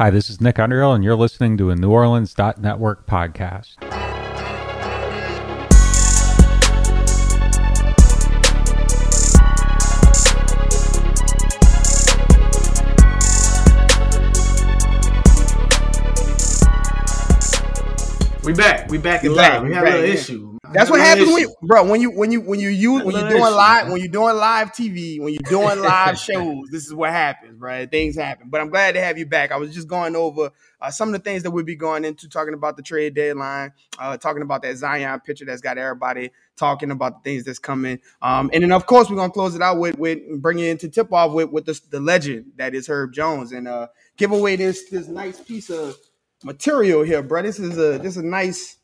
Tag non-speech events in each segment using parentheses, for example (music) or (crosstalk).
Hi, this is Nick Underhill, and you're listening to a New Orleans Network podcast. We back. We back in live. We had a little issue. That's what happens when you, bro. When you when you when you use when you're doing live when you're doing live TV when you're doing live shows. This is what happens, right? Things happen. But I'm glad to have you back. I was just going over uh, some of the things that we'll be going into, talking about the trade deadline, uh, talking about that Zion picture that's got everybody talking about the things that's coming. Um, and then of course we're gonna close it out with with bringing into tip off with with the, the legend that is Herb Jones and uh, give away this this nice piece of material here, bro. This is a this is a nice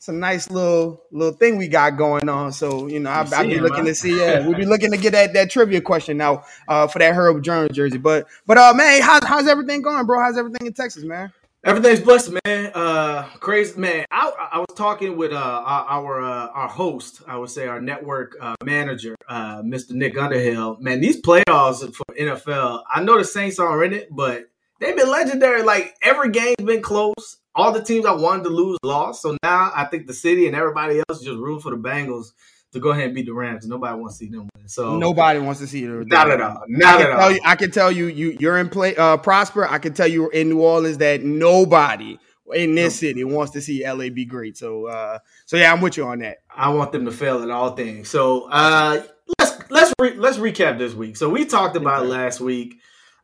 it's a nice little little thing we got going on. So you know, I'll, be looking to see. Yeah, we'll be (laughs) looking to get that, that trivia question now uh, for that Herb Jones jersey. But but uh, man, how's how's everything going, bro? How's everything in Texas, man? Everything's blessed, man. Uh, crazy, man. I, I was talking with uh, our uh, our host, I would say our network uh, manager, uh, Mr. Nick Underhill. Man, these playoffs for NFL, I know the Saints are in it, but they've been legendary. Like every game's been close. All the teams I wanted to lose lost. So now I think the city and everybody else just room for the Bengals to go ahead and beat the Rams. Nobody wants to see them win. So nobody wants to see them. Not at all. Not at all. You, I can tell you, you you're in play. Uh, Prosper. I can tell you in New Orleans that nobody in this city wants to see LA be great. So uh, so yeah, I'm with you on that. I want them to fail at all things. So uh, let's let's re- let's recap this week. So we talked about last week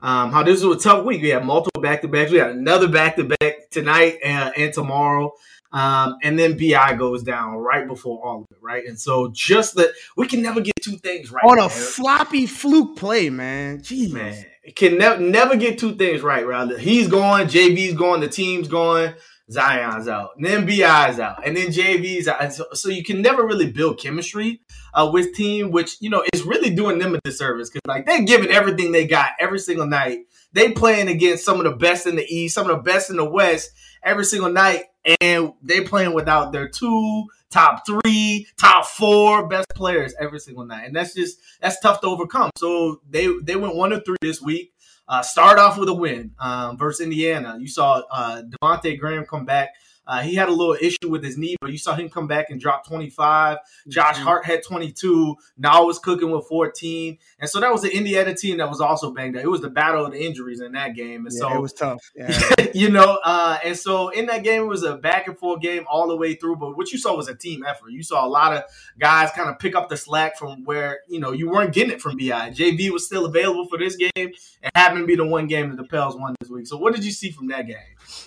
um, how this was a tough week. We had multiple back to backs. We had another back to back tonight and, and tomorrow. Um, and then BI goes down right before all of it, right? And so just that we can never get two things right. On a floppy fluke play, man. Jeez. Man, can never never get two things right, rather. He's going, JV's going, the team's going. Zion's out, and then Bi's out, and then JV's out. And so, so you can never really build chemistry uh, with team, which you know is really doing them a disservice because like they're giving everything they got every single night. They playing against some of the best in the East, some of the best in the West every single night, and they playing without their two top three, top four best players every single night, and that's just that's tough to overcome. So they they went one to three this week. Uh, start off with a win um, versus Indiana. You saw uh, Devonte Graham come back uh, he had a little issue with his knee, but you saw him come back and drop 25. Josh mm-hmm. Hart had 22. Naw was cooking with 14. And so that was the Indiana team that was also banged up. It was the battle of the injuries in that game. And yeah, so it was tough. (laughs) Yeah. you know, uh, and so in that game, it was a back and forth game all the way through. But what you saw was a team effort. You saw a lot of guys kind of pick up the slack from where, you know, you weren't getting it from BI. JV was still available for this game and happened to be the one game that the Pels won this week. So what did you see from that game?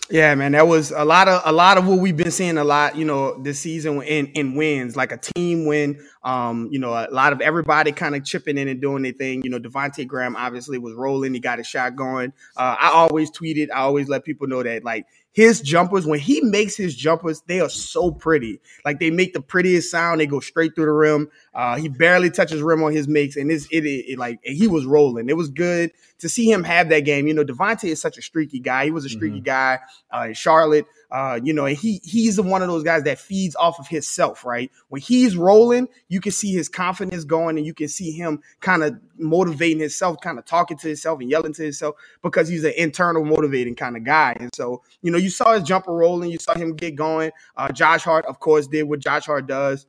Yeah, man, that was a lot of a lot of what we've been seeing a lot, you know, this season in in wins, like a team win. Um, you know, a lot of everybody kind of chipping in and doing their thing. You know, Devonte Graham obviously was rolling; he got a shot going. Uh, I always tweeted, I always let people know that like his jumpers, when he makes his jumpers, they are so pretty. Like they make the prettiest sound. They go straight through the rim. Uh, he barely touches rim on his makes, and it's it, it, it, like he was rolling. It was good to see him have that game. You know, Devonte is such a streaky guy. He was a streaky mm-hmm. guy uh, in Charlotte. Uh, you know, and he he's one of those guys that feeds off of himself, right? When he's rolling, you can see his confidence going, and you can see him kind of motivating himself, kind of talking to himself and yelling to himself because he's an internal motivating kind of guy. And so, you know, you saw his jumper rolling, you saw him get going. Uh, Josh Hart, of course, did what Josh Hart does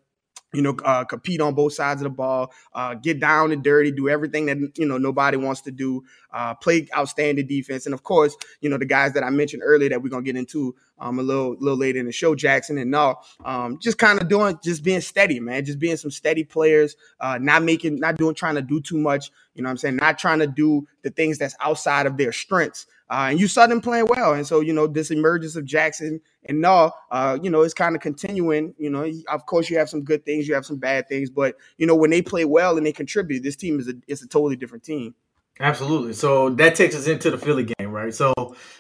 you know, uh, compete on both sides of the ball, uh, get down and dirty, do everything that you know nobody wants to do, uh, play outstanding defense, and of course, you know the guys that I mentioned earlier that we're gonna get into um, a little little later in the show, Jaxson and all, um, just kind of doing, just being steady, man, just being some steady players, uh, not making, not doing, trying to do too much, you know, what I'm saying, not trying to do the things that's outside of their strengths. Uh, and you saw them playing well. And so, you know, this emergence of Jaxson and Naw, uh, you know, it's kind of continuing. You know, of course, you have some good things, you have some bad things, but you know, when they play well and they contribute, this team is a it's a totally different team. Absolutely. So that takes us into the Philly game, right? So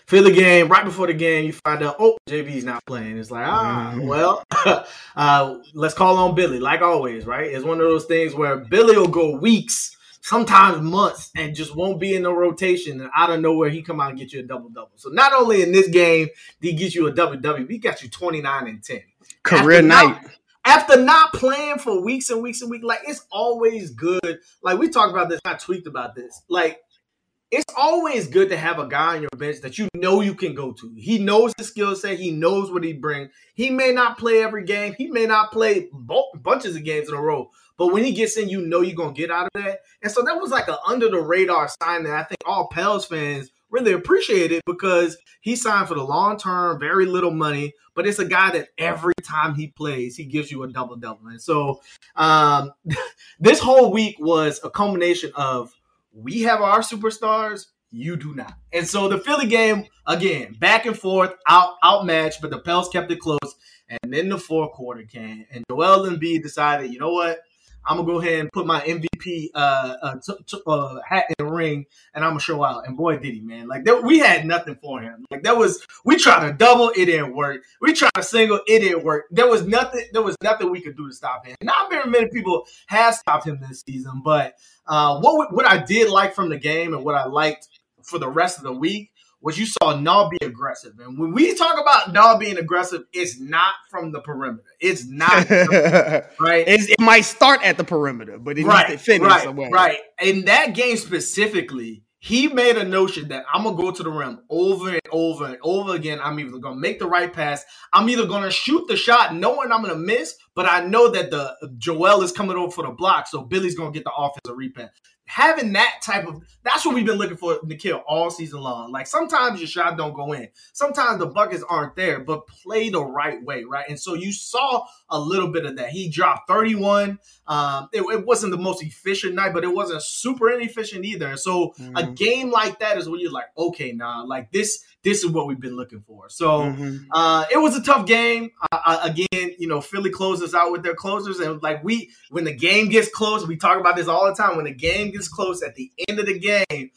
Philly game, right before the game, you find out, oh, JV's not playing. It's like, ah, mm-hmm. well, (laughs) uh, let's call on Billy, like always, right? It's one of those things where Billy will go weeks sometimes months and just won't be in the rotation and out of nowhere he come out and get you a double double. So not only in this game did he get you a double double, he got you 29 and 10. Career after night. Not, after not playing for weeks and weeks and weeks, like it's always good. Like we talked about this, I tweaked about this. Like it's always good to have a guy on your bench that you know you can go to. He knows his skill set. He knows what he brings. He may not play every game. He may not play bunches of games in a row. But when he gets in, you know you're gonna get out of that. And so that was like an under the radar sign that I think all Pels fans really appreciate it because he signed for the long term, very little money, but it's a guy that every time he plays, he gives you a double double. And so um, (laughs) this whole week was a culmination of we have our superstars, you do not. And so the Philly game, again, back and forth, out outmatched, but the Pels kept it close. And then the fourth quarter came, and Joel Embiid decided, you know what? I'm gonna go ahead and put my MVP uh, uh, t- t- uh, hat in the ring, and I'm gonna show out. And boy, did he, man! Like we had nothing for him. Like that was we tried to double, it didn't work. We tried to single, it didn't work. There was nothing. There was nothing we could do to stop him. Not very many people have stopped him this season, but uh, what what I did like from the game and what I liked for the rest of the week was you saw Naw be aggressive. And when we talk about Naw being aggressive, it's not from the perimeter. It's not (laughs) right. It's, it might start at the perimeter, but it right, needs to finish right, somewhere. Right. In that game specifically, he made a notion that I'm gonna go to the rim over and over and over again. I'm either gonna make the right pass, I'm either gonna shoot the shot knowing I'm gonna miss, but I know that the Joel is coming over for the block, so Billy's gonna get the offensive rebound having that type of that's what we've been looking for Nickeil all season long. Like sometimes your shot don't go in, sometimes the buckets aren't there, but play the right way, right? And so you saw a little bit of that. He dropped 31. Um, it, it wasn't the most efficient night, but it wasn't super inefficient either. So mm-hmm. a game like that is where you're like, okay, nah, like this this is what we've been looking for. So mm-hmm. uh, it was a tough game. Uh, again, you know, Philly closes out with their closers, and like we, when the game gets close, we talk about this all the time. When the game gets close at the end of the game,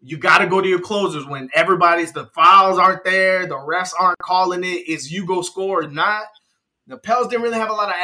you got to go to your closers when everybody's the fouls aren't there, the refs aren't calling it. Is you go score or not? The Pels didn't really have a lot of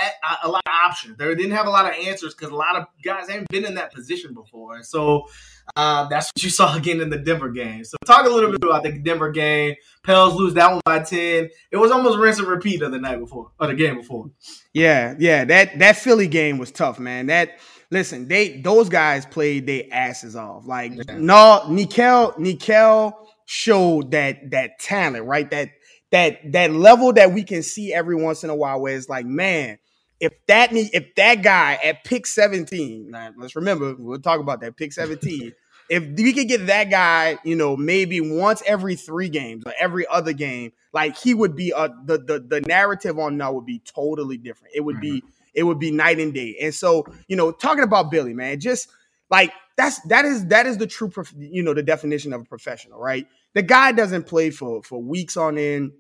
a, lot of options. They didn't have a lot of answers because a lot of guys haven't been in that position before. And so uh, that's what you saw again in the Denver game. So talk a little bit about the Denver game. Pels lose that one by ten. It was almost rinse and repeat of the night before or the game before. Yeah, yeah. That that Philly game was tough, man. That listen, they those guys played their asses off. Like yeah. no, Nickeil, Nickeil showed that that talent, right? That that that level that we can see every once in a while where it's like, man, if that if that guy at pick 17, now let's remember, we'll talk about that pick 17. (laughs) if we could get that guy, you know, maybe once every three games or every other game, like he would be a the the, the narrative on Naw would be totally different. It would mm-hmm. be it would be night and day. And so, you know, talking about Billy, man, just like that's that is that is the true prof- you know the definition of a professional, right? The guy doesn't play for for weeks on end.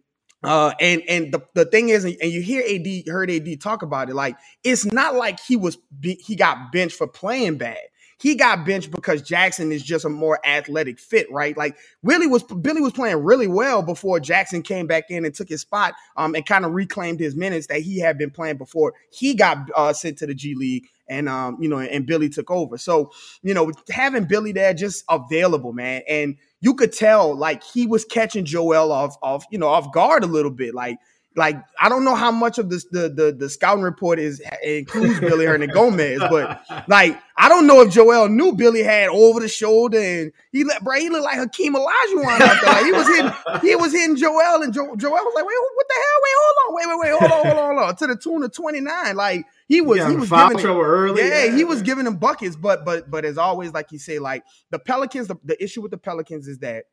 Uh, and and the, the thing is, and you hear AD heard AD talk about it, like it's not like he was he got benched for playing bad. He got benched because Jaxson is just a more athletic fit, right? Like Willie was Billy was playing really well before Jaxson came back in and took his spot, um, and kind of reclaimed his minutes that he had been playing before he got uh, sent to the G League and um, you know, and Billy took over. So, you know, having Billy there just available, man. And you could tell like he was catching Joel off off, you know, off guard a little bit. Like like I don't know how much of this the the, the scouting report is includes Billy Hernangomez, but (laughs) like I don't know if Joel knew Billy had over the shoulder and he let bro he looked like Hakeem Olajuwon out there. Like he was hitting he was hitting Joel and jo- Joel was like, wait, what the hell? Wait, hold on, wait, wait, wait, hold on, hold on, hold on. To the tune of 29. Like he was yeah, he was giving trouble early. Yeah, yeah, he was giving them buckets, but but but as always, like you say, like the Pelicans, the, the issue with the Pelicans is that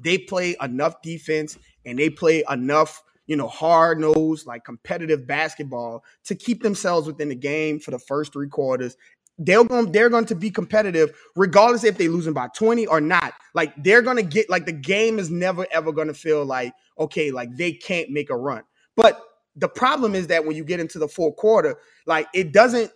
they play enough defense and they play enough you know, hard nosed, like competitive basketball to keep themselves within the game for the first three quarters. They're going, they're going to be competitive regardless if they losing by 20 or not. Like they're going to get, like the game is never ever going to feel like, okay, like they can't make a run. But the problem is that when you get into the fourth quarter, like it doesn't,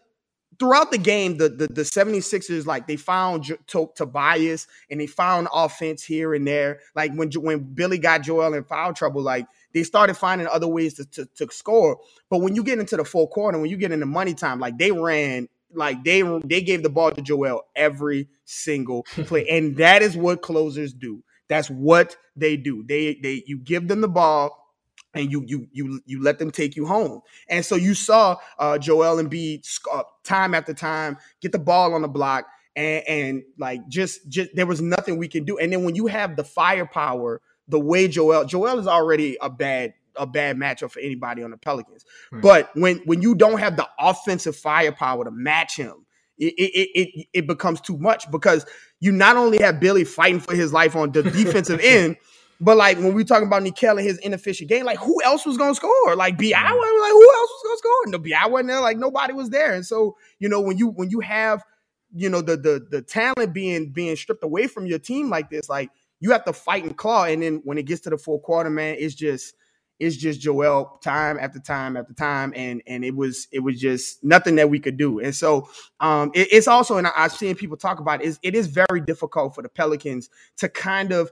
throughout the game, the, the, the 76ers, like they found J- to- Tobias and they found offense here and there. Like when, when Billy got Joel in foul trouble, like they started finding other ways to, to, to score. But when you get into the fourth quarter, when you get into money time, like they ran, like they they gave the ball to Joel every single play, (laughs) and that is what closers do. That's what they do. They they you give them the ball and you you you you let them take you home. And so you saw uh, Joel Embiid uh, time after time get the ball on the block and, and like just just there was nothing we can do. And then when you have the firepower, the way Joel Joel is already a bad a bad matchup for anybody on the Pelicans. Hmm. But when when you don't have the offensive firepower to match him, it, it it it becomes too much because you not only have Billy fighting for his life on the (laughs) defensive end, but like when we talking about Nickeil and his inefficient game, like who else was gonna score? Like Bi, like who else was gonna score? No, Bi wasn't there. Like nobody was there. And so you know when you when you have you know the the the talent being being stripped away from your team like this, like you have to fight and claw. And then when it gets to the fourth quarter, man, it's just it's just Joel time after time after time, and and it was it was just nothing that we could do. And so um, it, it's also, and I've seen people talk about it, is it is very difficult for the Pelicans to kind of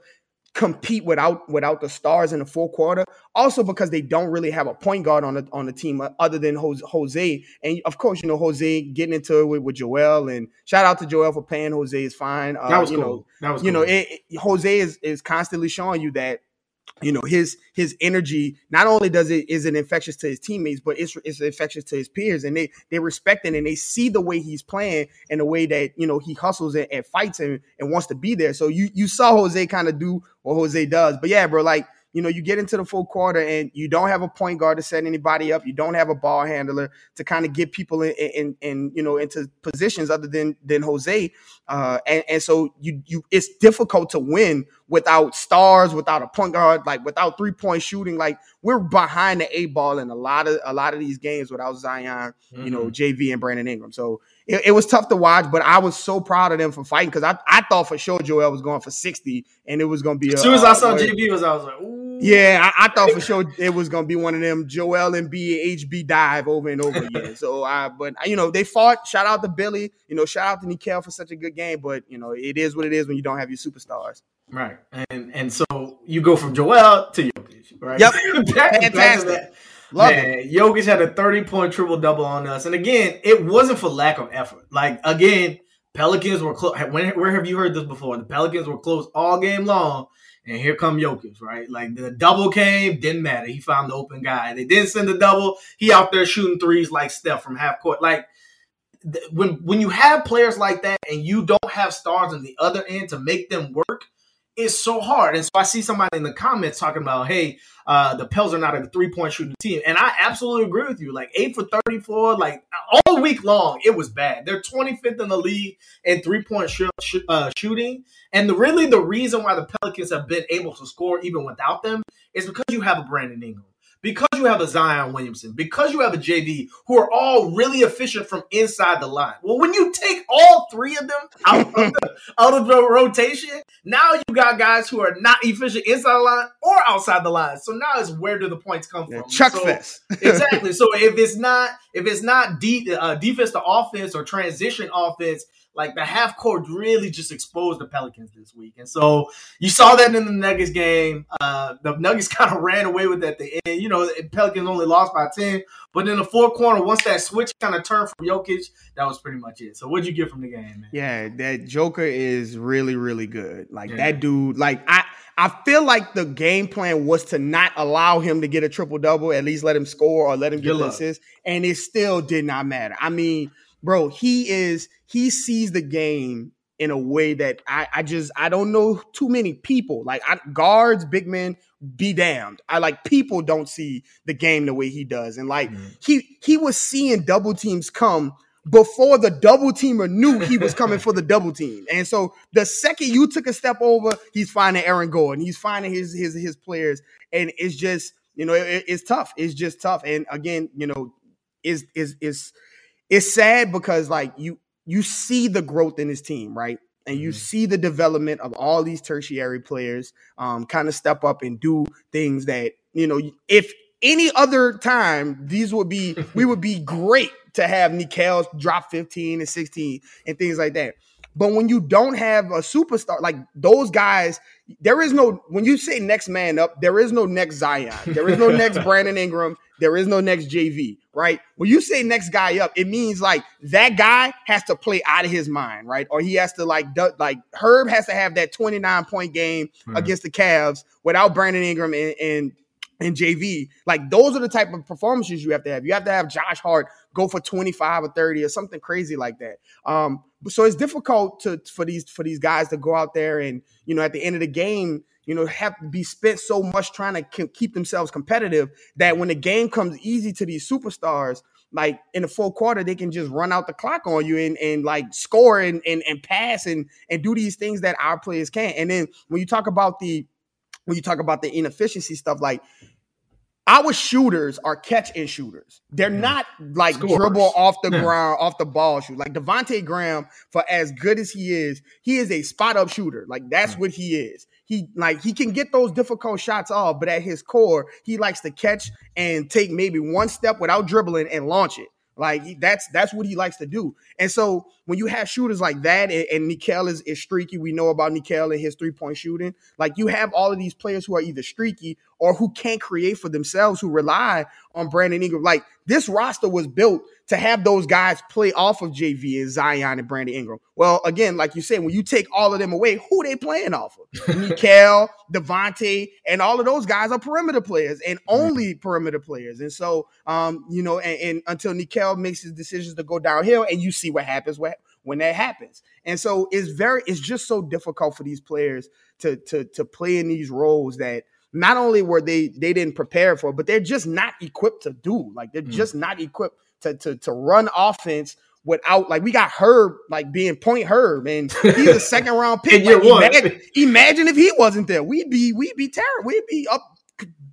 compete without without the stars in the full quarter. Also because they don't really have a point guard on the on the team uh, other than Jose. And of course, you know Jose getting into it with, with Joel. And shout out to Joel for paying Jose is fine. Uh, that was you cool. know, that was you cool. know it, it, Jose is is constantly showing you that you know his his energy not only does it is it infectious to his teammates but it's, it's infectious to his peers and they they respect it and they see the way he's playing and the way that you know he hustles and, and fights and, and wants to be there. So you you saw jose kind of do what jose does. But yeah bro like you know, you get into the full quarter and you don't have a point guard to set anybody up. You don't have a ball handler to kind of get people in, in, in you know, into positions other than than Jose. Uh, and, and so you you it's difficult to win without stars, without a point guard, like without three point shooting. Like we're behind the eight ball in a lot of a lot of these games without Zion, mm-hmm. you know, mm-hmm. JV and Brandon Ingram. So it, it, was tough to watch, but I was so proud of them for fighting because I, I thought for sure Joel was going for 60 and it was going to be. As soon as I saw JV was, I was like, Ooh. Yeah, I, I, thought for sure it was going to be one of them Joel and B HB dive over and over again. so I, but you know, they fought. Shout out to Billy. You know, shout out to Nickeil for such a good game. But you know, it is what it is when you don't have your superstars. Right, and and so you go from Joel to Jokic, right? Yep, (laughs) fantastic. Love Man, it. Jokic had a 30 point triple double on us. And again, it wasn't for lack of effort. Like, again, Pelicans were close. Where have you heard this before? The Pelicans were close all game long. And here come Jokic, right? Like the double came, didn't matter. He found the open guy. They didn't send the double. He out there shooting threes like Steph from half court. Like when when you have players like that and you don't have stars on the other end to make them work, it's so hard. And so I see somebody in the comments talking about, hey, uh, the Pels are not a three point shooting team. And I absolutely agree with you. Like eight for 34, like all week long, it was bad. They're 25th in the league in three point sh- sh- uh, shooting. And the, really the reason why the Pelicans have been able to score even without them is because you have a Brandon Ingram because you have a Zion Williamson, because you have a JV who are all really efficient from inside the line. Well, when you take all three of them out of the, (laughs) out of the rotation, now you got guys who are not efficient inside the line or outside the line. So now it's where do the points come from? Chuck so, fest. (laughs) exactly. So if it's not if it's not de- uh, defense to offense or transition offense, like the half court really just exposed the Pelicans this week. And so you saw that in the Nuggets game. Uh, the Nuggets (laughs) kind of ran away with that at the end. You know, the Pelicans only lost by 10. But in the fourth quarter, once that switch kind of turned from Jokic, that was pretty much it. So what'd you get from the game, man? Yeah, that Joker is really, really good. Like yeah. that dude, like I I feel like the game plan was to not allow him to get a triple double, at least let him score or let him get the assist. And it still did not matter. I mean, bro, he is he sees the game in a way that I, I just I don't know too many people like I, guards, big men, be damned. I like people don't see the game the way he does, and like mm-hmm. he he was seeing double teams come before the double teamer knew he was coming for the (laughs) double team, and so the second you took a step over, he's finding Aaron Gordon, he's finding his his his players, and it's just you know it, it's tough. It's just tough, and again, you know, is is is it's sad because like you you see the growth in his team, right? And you mm-hmm. see the development of all these tertiary players um, kind of step up and do things that, you know, if any other time, these would be, we would be (laughs) great to have Nickeil drop 15 and 16 and things like that. But when you don't have a superstar, like those guys, there is no, when you say next man up, there is no next Zion. There is no (laughs) next Brandon Ingram. There is no next JV, right? When you say next guy up, it means like that guy has to play out of his mind, right? Or he has to like, like Herb has to have that 29 point game mm-hmm. against the Cavs without Brandon Ingram and, and and JV. Like those are the type of performances you have to have. You have to have Josh Hart go for 25 or 30 or something crazy like that. Um, so it's difficult to for these for these guys to go out there and you know at the end of the game you know, have to be spent so much trying to keep themselves competitive that when the game comes easy to these superstars, like in the full quarter, they can just run out the clock on you and, and like score and, and, and pass and, and do these things that our players can't. And then when you talk about the, when you talk about the inefficiency stuff, like our shooters are catch and shooters. They're yeah. not like Scores. dribble off the yeah. ground, off the ball shoot. Like Devonte Graham, for as good as he is, he is a spot up shooter. Like that's yeah. what he is. He like he can get those difficult shots off, but at his core, he likes to catch and take maybe one step without dribbling and launch it. Like that's that's what he likes to do. And so when you have shooters like that, and, and Nickeil is, is streaky, we know about Nickeil and his three point shooting. Like you have all of these players who are either streaky or who can't create for themselves, who rely on Brandon Ingram. Like this roster was built to have those guys play off of JV and Zion and Brandon Ingram. Well, again, like you said, when you take all of them away, who they playing off of? (laughs) Nickeil, Devonte, and all of those guys are perimeter players and only perimeter players. And so, um, you know, and, and until Nickeil makes his decisions to go downhill, and you see what happens when, when that happens. And so it's very, it's just so difficult for these players to to to play in these roles that not only were they they didn't prepare for, but they're just not equipped to do. Like they're mm. just not equipped to, to to run offense without like we got Herb like being point Herb and he's a second (laughs) round pick. like, imagine, imagine, if he wasn't there, we'd be we'd be terrible. We'd be up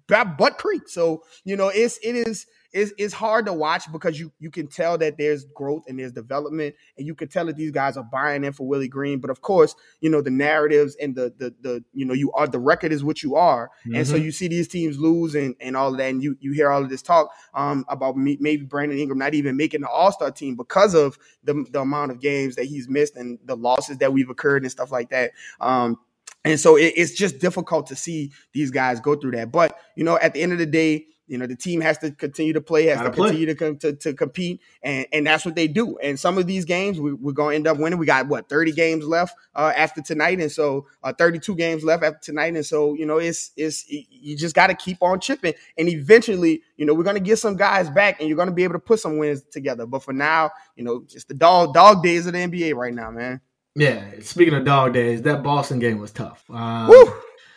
butt creek. So you know it's it is it's, it's hard to watch because you you can tell that there's growth and there's development, and you can tell that these guys are buying in for Willie Green. But of course, you know the narratives and the the the you know you are the record is what you are, mm-hmm. and so mm-hmm. you see these teams lose and and all of that, and you you hear all of this talk um about me, maybe Brandon Ingram not even making the All Star team because of the the amount of games that he's missed and the losses that we've occurred and stuff like that. Um, and so it, it's just difficult to see these guys go through that. But you know, at the end of the day, you know, the team has to continue to play, has Gotta to play. continue to, to, to compete, and, and that's what they do. And some of these games we, are going to end up winning. We got what 30 games left uh, after tonight, and so uh, 32 games left after tonight, and so you know, it's it's you just got to keep on chipping, and eventually, you know, we're going to get some guys back, and you're going to be able to put some wins together. But for now, you know, it's the dog dog days of the NBA right now, man. Yeah. Speaking of dog days, that Boston game was tough. Um!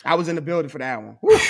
I was in the building for that one. (sighs)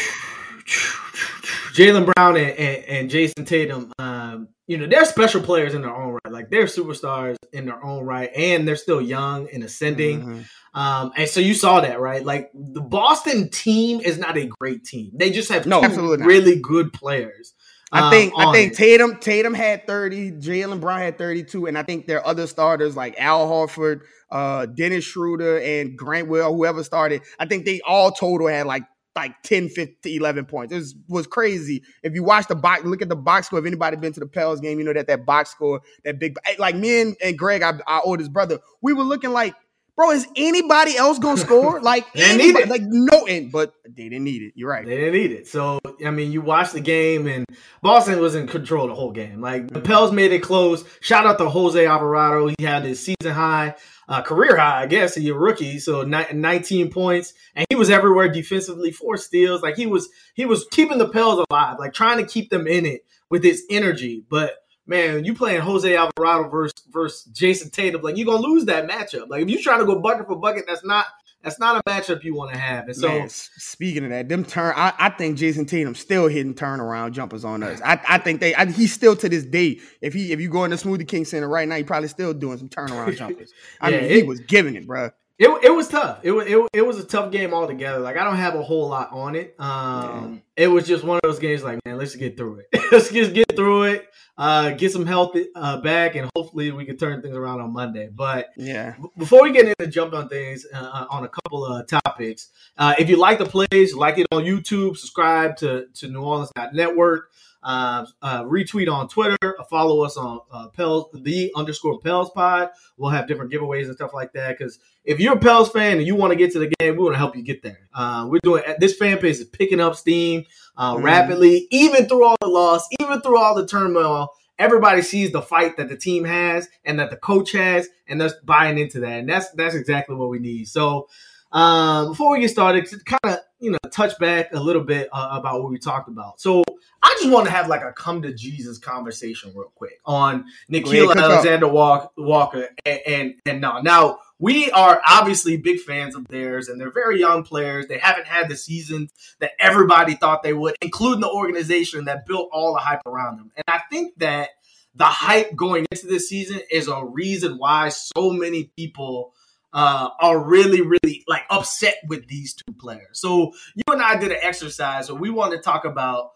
Jaylen Brown and, and, and, Jayson Tatum, um, you know, they're special players in their own right. Like they're superstars in their own right, and they're still young and ascending. Mm-hmm. Um, and so you saw that, right? Like the Boston team is not a great team. They just have no, really good players. I think um, I think it. Tatum Tatum had 30, Jaylen Brown had 32, and I think their other starters like Al Horford, uh, Dennis Schroeder, and Grant Will, whoever started, I think they all total had like like 10, 15, 11 points. It was, was crazy. If you watch the box, look at the box score. If anybody been to the Pels game, you know that that box score, that big, like me and, and Greg, our, our oldest brother, we were looking like, bro, is anybody else gonna score? (laughs) Like, they need it. like no, and but they didn't need it. You're right. They didn't need it. So I mean, you watch the game, and Boston was in control the whole game. Like the mm-hmm. Pels made it close. Shout out to Jose Alvarado. He had his season high uh, career high, I guess, a rookie. So ni- 19 points, and he was everywhere defensively, four steals. Like he was, he was keeping the Pels alive, like trying to keep them in it with his energy. But man, you playing Jose Alvarado versus versus Jayson Tatum, like you're gonna lose that matchup. Like if you try to go bucket for bucket, that's not that's not a matchup you want to have. And so, Man, speaking of that, them turn, I, I, think Jayson Tatum still hitting turnaround jumpers on us. I, I think they, I, he's still to this day. If he, if you go in the Smoothie King Center right now, he probably still doing some turnaround (laughs) jumpers. I yeah, mean, it, he was giving it, bro. It, it was tough. It was it, it was a tough game altogether. Like I don't have a whole lot on it. Um, yeah. it was just one of those games. Like man, let's get through it. (laughs) let's just get through it. Uh, get some health uh, back, and hopefully we can turn things around on Monday. But yeah, before we get into jump on things uh, uh, on a couple of topics, uh, if you like the plays, like it on YouTube, subscribe to to New Orleans Network. Uh, uh, retweet on Twitter, follow us on uh, Pels, the underscore Pels pod. We'll have different giveaways and stuff like that. Because if you're a Pels fan and you want to get to the game, we want to help you get there. Uh, we're doing this fan base is picking up steam uh, mm. rapidly, even through all the loss, even through all the turmoil. Everybody sees the fight that the team has and that the coach has, and they're buying into that. And that's that's exactly what we need. So Um, before we get started, kind of you know touch back a little bit uh, about what we talked about. So I just want to have like a come to Jesus conversation real quick on Nickeil Alexander Walk, Walker and and, and now now we are obviously big fans of theirs, and they're very young players. They haven't had the seasons that everybody thought they would, including the organization that built all the hype around them. And I think that the hype going into this season is a reason why so many people uh, are really, really like upset with these two players. So you and I did an exercise where we want to talk about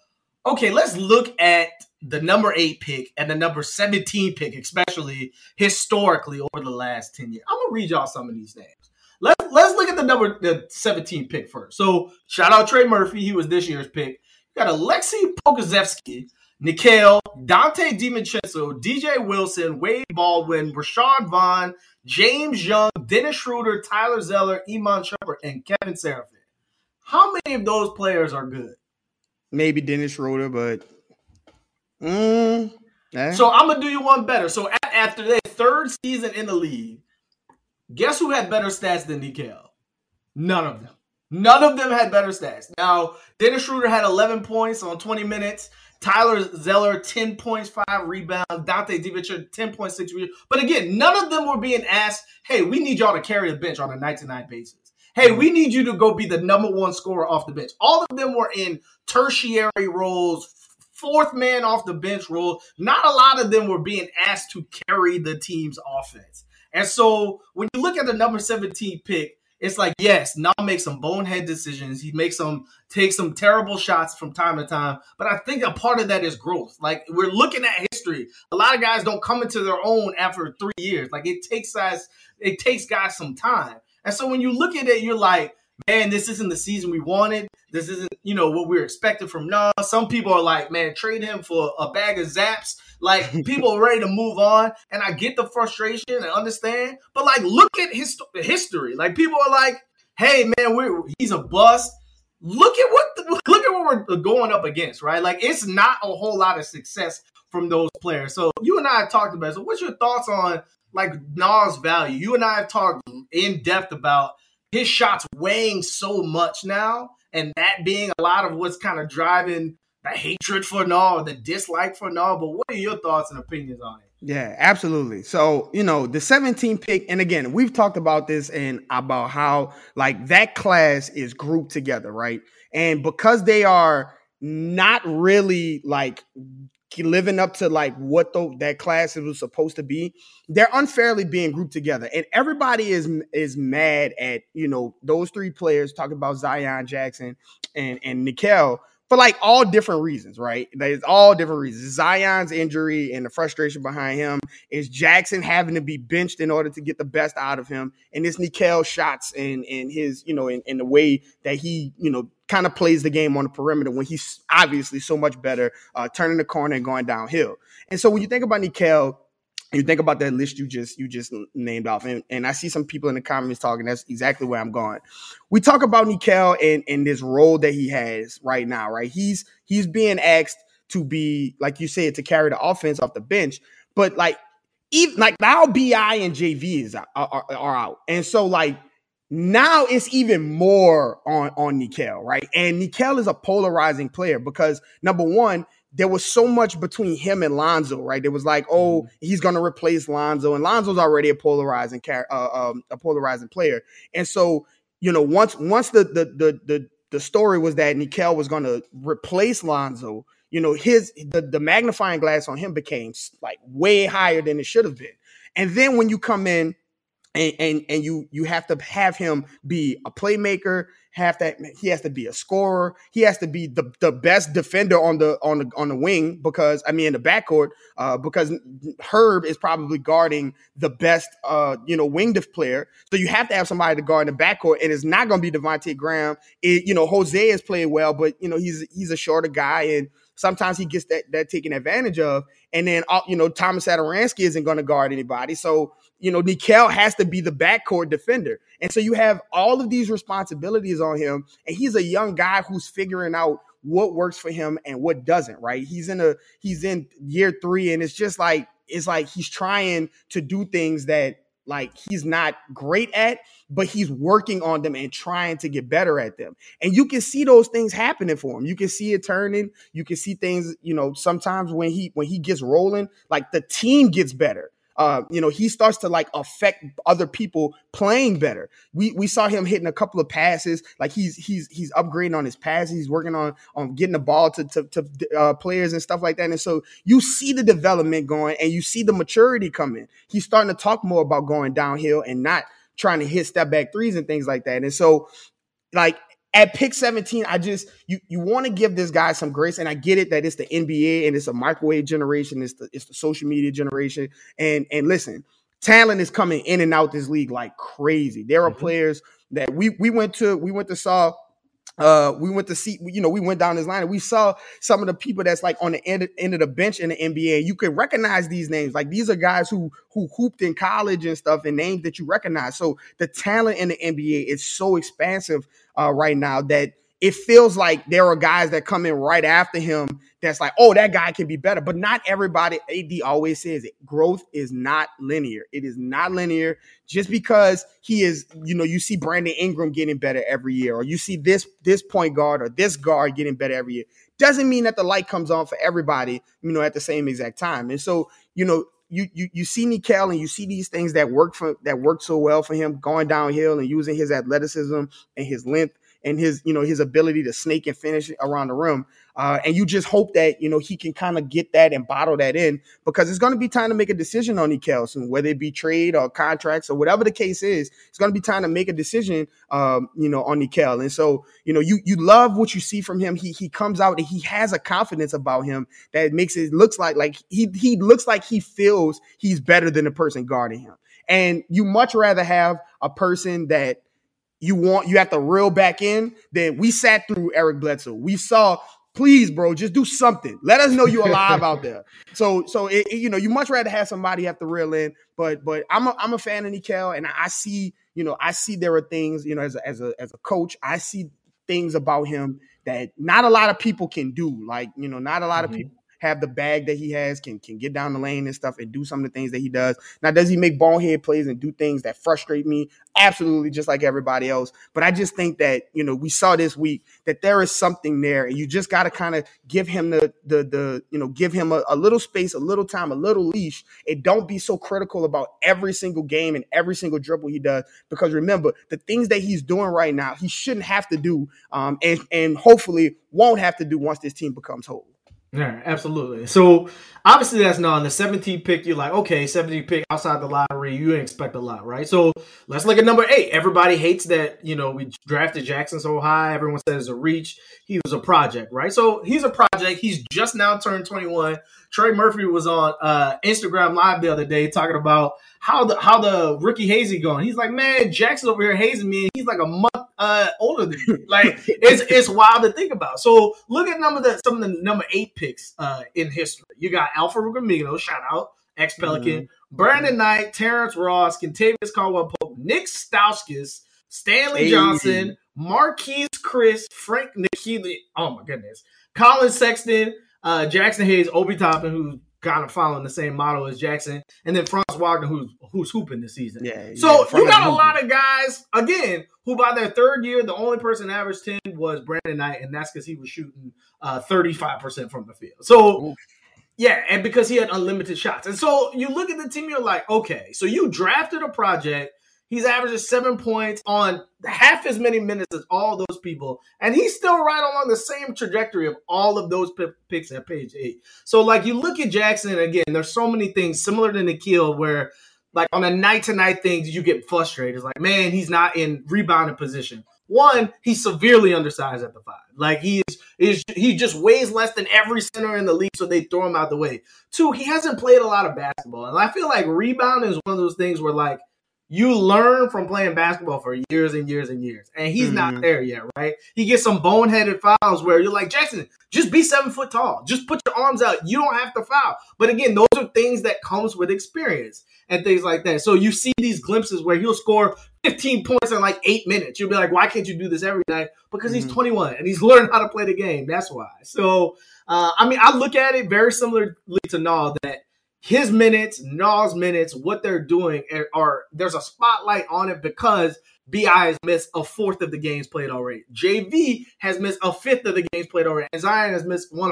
okay, let's look at the number eight pick and the number 17 pick, especially historically over the last 10 years. I'm gonna read y'all some of these names. Let's let's look at the number the 17 pick first. So shout out Trey Murphy, he was this year's pick. You got Alexei Pokusevski, Nickeil, Donte DiVincenzo, DJ Wilson, Wade Baldwin, Rashad Vaughn, James Young, Dennis Schroeder, Tyler Zeller, Iman Shumpert, and Kevin Seraphin. How many of those players are good? Maybe Dennis Schroeder, but mm, eh. so I'm gonna do you one better. So after their third season in the league, guess who had better stats than Nickeil? None of them. None of them had better stats. Now, Dennis Schroeder had 11 points on 20 minutes. Tyler Zeller, 10 points, 5 rebounds. Donte DiVincenzo, 10.6 rebounds. But again, none of them were being asked, hey, we need y'all to carry the bench on a night to night basis. Hey, we need you to go be the number one scorer off the bench. All of them were in tertiary roles, fourth man off the bench role. Not a lot of them were being asked to carry the team's offense. And so when you look at the number 17 pick, it's like, yes, Naw make some bonehead decisions. He makes some take some terrible shots from time to time. But I think a part of that is growth. Like we're looking at history. A lot of guys don't come into their own after three years. Like it takes guys, it takes guys some time. And so when you look at it, you're like, man, this isn't the season we wanted. This isn't, you know, what we are expecting from Naw's. Some people are like, man, trade him for a bag of Zapp's. Like (laughs) people are ready to move on, and I get the frustration and understand. But like, look at his history. Like people are like, hey, man, we're he's a bust. Look at what the, look at what we're going up against, right? Like it's not a whole lot of success from those players. So you and I have talked about. It. So what's your thoughts on like Naw's value? You and I have talked in depth about his shots weighing so much now, and that being a lot of what's kind of driving the hatred for Naw, the dislike for Naw. But what are your thoughts and opinions on it? Yeah, absolutely. So, you know, the 17 pick, and again, we've talked about this and about how like that class is grouped together, right? And because they are not really like living up to like what the, that class was supposed to be, they're unfairly being grouped together, and everybody is is mad at you know those three players talking about Zion Jaxson and and Nickeil for like all different reasons, right? There's all different reasons. Zion's injury and the frustration behind him is Jaxson having to be benched in order to get the best out of him, and this Nickeil shots and and his you know in, in the way that he you know kind of plays the game on the perimeter when he's obviously so much better uh, turning the corner and going downhill. And so when you think about Nickeil you think about that list you just you just named off, and, and I see some people in the comments talking. That's exactly where I'm going. We talk about Nickeil and and this role that he has right now. Right, he's he's being asked to be like you said to carry the offense off the bench, but like even like now Bi and JV is uh, are, are, are out, and so like now it's even more on on Nickeil, right? And Nickeil is a polarizing player because number one there was so much between him and Lonzo, right? It was like, oh, mm-hmm. he's going to replace Lonzo, and Lonzo's already a polarizing uh, um, a polarizing player. And so, you know, once once the the the the, the story was that Nickeil was going to replace Lonzo, you know, his the, the magnifying glass on him became like way higher than it should have been. And then when you come in and, and and you you have to have him be a playmaker have that he has to be a scorer he has to be the, the best defender on the on the on the wing because i mean in the backcourt uh, because herb is probably guarding the best uh, you know wing def player. So you have to have somebody to guard in the backcourt and it's not going to be Devonte Graham. It, you know Jose is playing well but you know he's he's a shorter guy and sometimes he gets that that taken advantage of. And then uh, you know Thomas Satoransky isn't going to guard anybody. So you know, Nickeil has to be the backcourt defender. And so you have all of these responsibilities on him. And he's a young guy who's figuring out what works for him and what doesn't, right? He's in a he's in year three, and it's just like it's like he's trying to do things that like he's not great at, but he's working on them and trying to get better at them. And you can see those things happening for him. You can see it turning. You can see things, you know, sometimes when he when he gets rolling, like the team gets better uh, you know, he starts to like affect other people playing better. We we saw him hitting a couple of passes, like he's he's he's upgrading on his passes. He's working on on getting the ball to to, to uh, players and stuff like that. And so you see the development going, and you see the maturity coming. He's starting to talk more about going downhill and not trying to hit step back threes and things like that. And so, like at pick 17, I just you you want to give this guy some grace, and I get it that it's the NBA and it's a microwave generation, it's the it's the social media generation, and and listen, talent is coming in and out this league like crazy. There are mm-hmm. players that we we went to we went to saw uh, we went to see, you know, we went down this line and we saw some of the people that's like on the end, end of the bench in the NBA. You can recognize these names. Like these are guys who who hooped in college and stuff and names that you recognize. So the talent in the NBA is so expansive uh, right now that it feels like there are guys that come in right after him that's like, oh, that guy can be better. But not everybody, AD always says it. Growth is not linear. It is not linear. Just because he is, you know, you see Brandon Ingram getting better every year, or you see this this point guard or this guard getting better every year, doesn't mean that the light comes on for everybody, you know, at the same exact time. And so, you know, you you you see Nickeil and you see these things that work for that work so well for him going downhill and using his athleticism and his length and his you know his ability to snake and finish around the rim. Uh, and you just hope that you know he can kind of get that and bottle that in because it's going to be time to make a decision on Nickeil soon, whether it be trade or contracts or whatever the case is. It's going to be time to make a decision, um, you know, on Nickeil. And so you know you you love what you see from him. He he comes out and he has a confidence about him that makes it looks like like he he looks like he feels he's better than the person guarding him. And you much rather have a person that you want you have to reel back in, then we sat through Eric Bledsoe. We saw, please, bro, just do something. Let us know you're alive out there. (laughs) So, so it, it, you know, you much rather have somebody have to reel in. But, but I'm a, I'm a fan of Nickeil, and I see, you know, I see there are things, you know, as a, as a as a coach, I see things about him that not a lot of people can do. Like, you know, not a lot mm-hmm. of people have the bag that he has, can can get down the lane and stuff and do some of the things that he does. Now, does he make bonehead plays and do things that frustrate me? Absolutely, just like everybody else. But I just think that you know we saw this week that there is something there, and you just got to kind of give him the the the you know give him a, a little space, a little time, a little leash, and don't be so critical about every single game and every single dribble he does. Because remember, the things that he's doing right now, he shouldn't have to do, um, and and hopefully won't have to do once this team becomes whole. Yeah, absolutely. So obviously that's not on the 17th pick. You're like, okay, 17th pick outside the lottery. You expect a lot, right? So let's look at number eight. Everybody hates that, you know, we drafted Jaxson so high. Everyone says it's a reach. He was a project, right? So he's a project. He's just now turned 21. Trey Murphy was on uh, Instagram Live the other day talking about how the how the rookie hazy going. He's like, man, Jaxson over here hazing me. He's like a month uh, older than me. (laughs) Like it's it's wild to think about. So look at number the some of the number eight picks uh, in history. You got Al-Farouq shout out, ex Pelican, mm-hmm. Brandon Knight, Terrence Ross, Kentavious Caldwell Pope, Nick Stauskas, Stanley hey. Johnson, Marquese Chriss, Frank Ntilikina. Oh my goodness, Collin Sexton, uh, Jaxson Hayes, Obi Toppin, who kind of following the same model as Jackson, and then Franz Wagner, who's who's hooping this season. Yeah. So yeah, you got a lot of guys again who by their third year, the only person averaged ten was Brandon Knight, and that's because he was shooting thirty five percent from the field. So. Yeah, and because he had unlimited shots. And so you look at the team, you're like, okay, so you drafted a project He's averaging seven points on half as many minutes as all those people, and he's still right along the same trajectory of all of those p- picks at page eight. So, like, you look at Jaxson again. There's so many things similar to Nickeil where, like, on a night to night things, you get frustrated. It's like, man, he's not in rebounding position. One, he's severely undersized at the five. Like he is, is he just weighs less than every center in the league, so they throw him out the way. Two, he hasn't played a lot of basketball, and I feel like rebounding is one of those things where like you learn from playing basketball for years and years and years. And he's mm-hmm. not there yet, right? He gets some boneheaded fouls where you're like, Jaxson, just be seven foot tall. Just put your arms out. You don't have to foul. But again, those are things that comes with experience and things like that. So you see these glimpses where he'll score 15 points in like eight minutes. You'll be like, why can't you do this every night? Because mm-hmm. he's 21 and he's (laughs) learned how to play the game. That's why. So, uh, I mean, I look at it very similarly to Naw that his minutes, Naw's minutes, what they're doing eh, are there's a spotlight on it because BI has missed a fourth of the games played already. JV has missed a fifth of the games played already. And Zion has missed 100%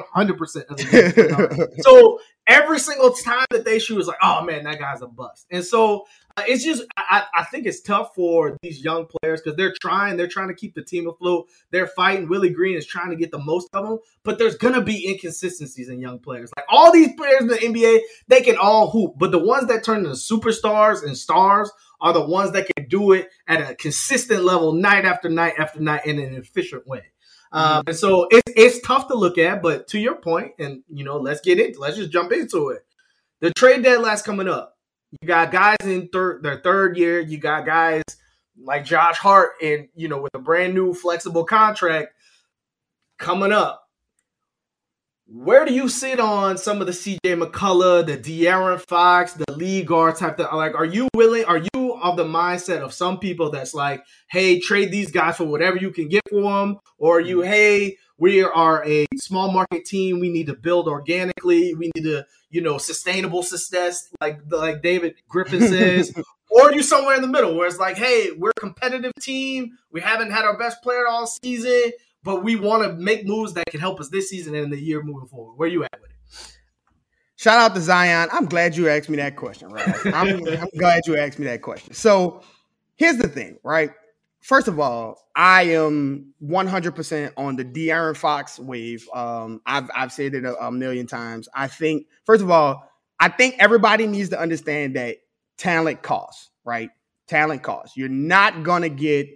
of the games played already. (laughs) so every single time that they shoot is like, oh man, that guy's a bust. And so it's just, I, I, think it's tough for these young players because they're trying, they're trying to keep the team afloat. They're fighting. Willie Green is trying to get the most of them, but there's going to be inconsistencies in young players. Like all these players in the NBA, they can all hoop, but the ones that turn into superstars and stars are the ones that can do it at a consistent level night after night after night in an efficient way. Um, and so it's it's tough to look at, but to your point, and you know, let's get into it, let's just jump into it. The trade deadline's coming up. You got guys in third their third year. You got guys like Josh Hart, and you know, with a brand new flexible contract coming up. Where do you sit on some of the CJ McCollum, the De'Aaron Fox, the Lee guard type? Of, like, are you willing? Are you of the mindset of some people that's like, hey, trade these guys for whatever you can get for them, or you, mm-hmm. hey, we are a small market team. We need to build organically. We need to, you know, sustainable success, like like David Griffin (laughs) says. or you somewhere in the middle where it's like, hey, we're a competitive team. We haven't had our best player all season but we want to make moves that can help us this season and in the year moving forward. Where you at with it? Shout out to Zion. I'm glad you asked me that question, right? I'm, (laughs) I'm glad you asked me that question. So here's the thing, right? First of all, I am 100% on the De'Aaron Fox wave. Um, I've, I've said it a, a million times. I think, first of all, I think everybody needs to understand that talent costs, right? Talent costs. You're not going to get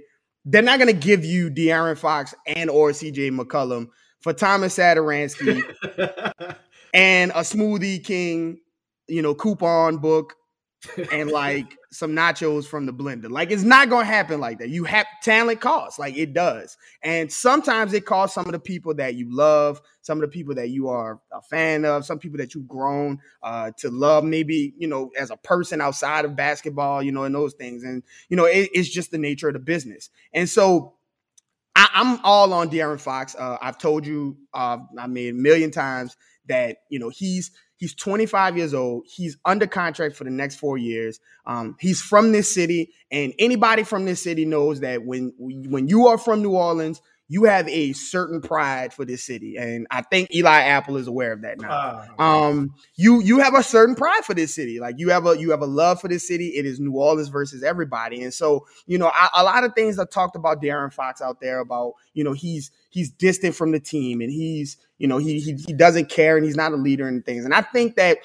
they're not going to give you De'Aaron Fox and or CJ McCollum for Thomas Satoransky (laughs) and a Smoothie King, you know, coupon book and like some nachos from the blender. Like it's not gonna happen like that. You have talent costs, like it does. And sometimes it costs some of the people that you love, some of the people that you are a fan of, some people that you've grown uh, to love, maybe, you know, as a person outside of basketball, you know, and those things. And, you know, it, it's just the nature of the business. And so I, am all on De'Aaron Fox. Uh, I've told you, uh, I mean, a million times that, you know, he's He's 25 years old. He's under contract for the next four years. Um, he's from this city, and anybody from this city knows that when when you are from New Orleans, you have a certain pride for this city, and I think Eli Apple is aware of that now. Uh, um, you you have a certain pride for this city, like you have a you have a love for this city. It is New Orleans versus everybody, and so you know I, a lot of things are talked about De'Aaron Fox out there about you know he's he's distant from the team and he's you know he he, he doesn't care and he's not a leader and things, and I think that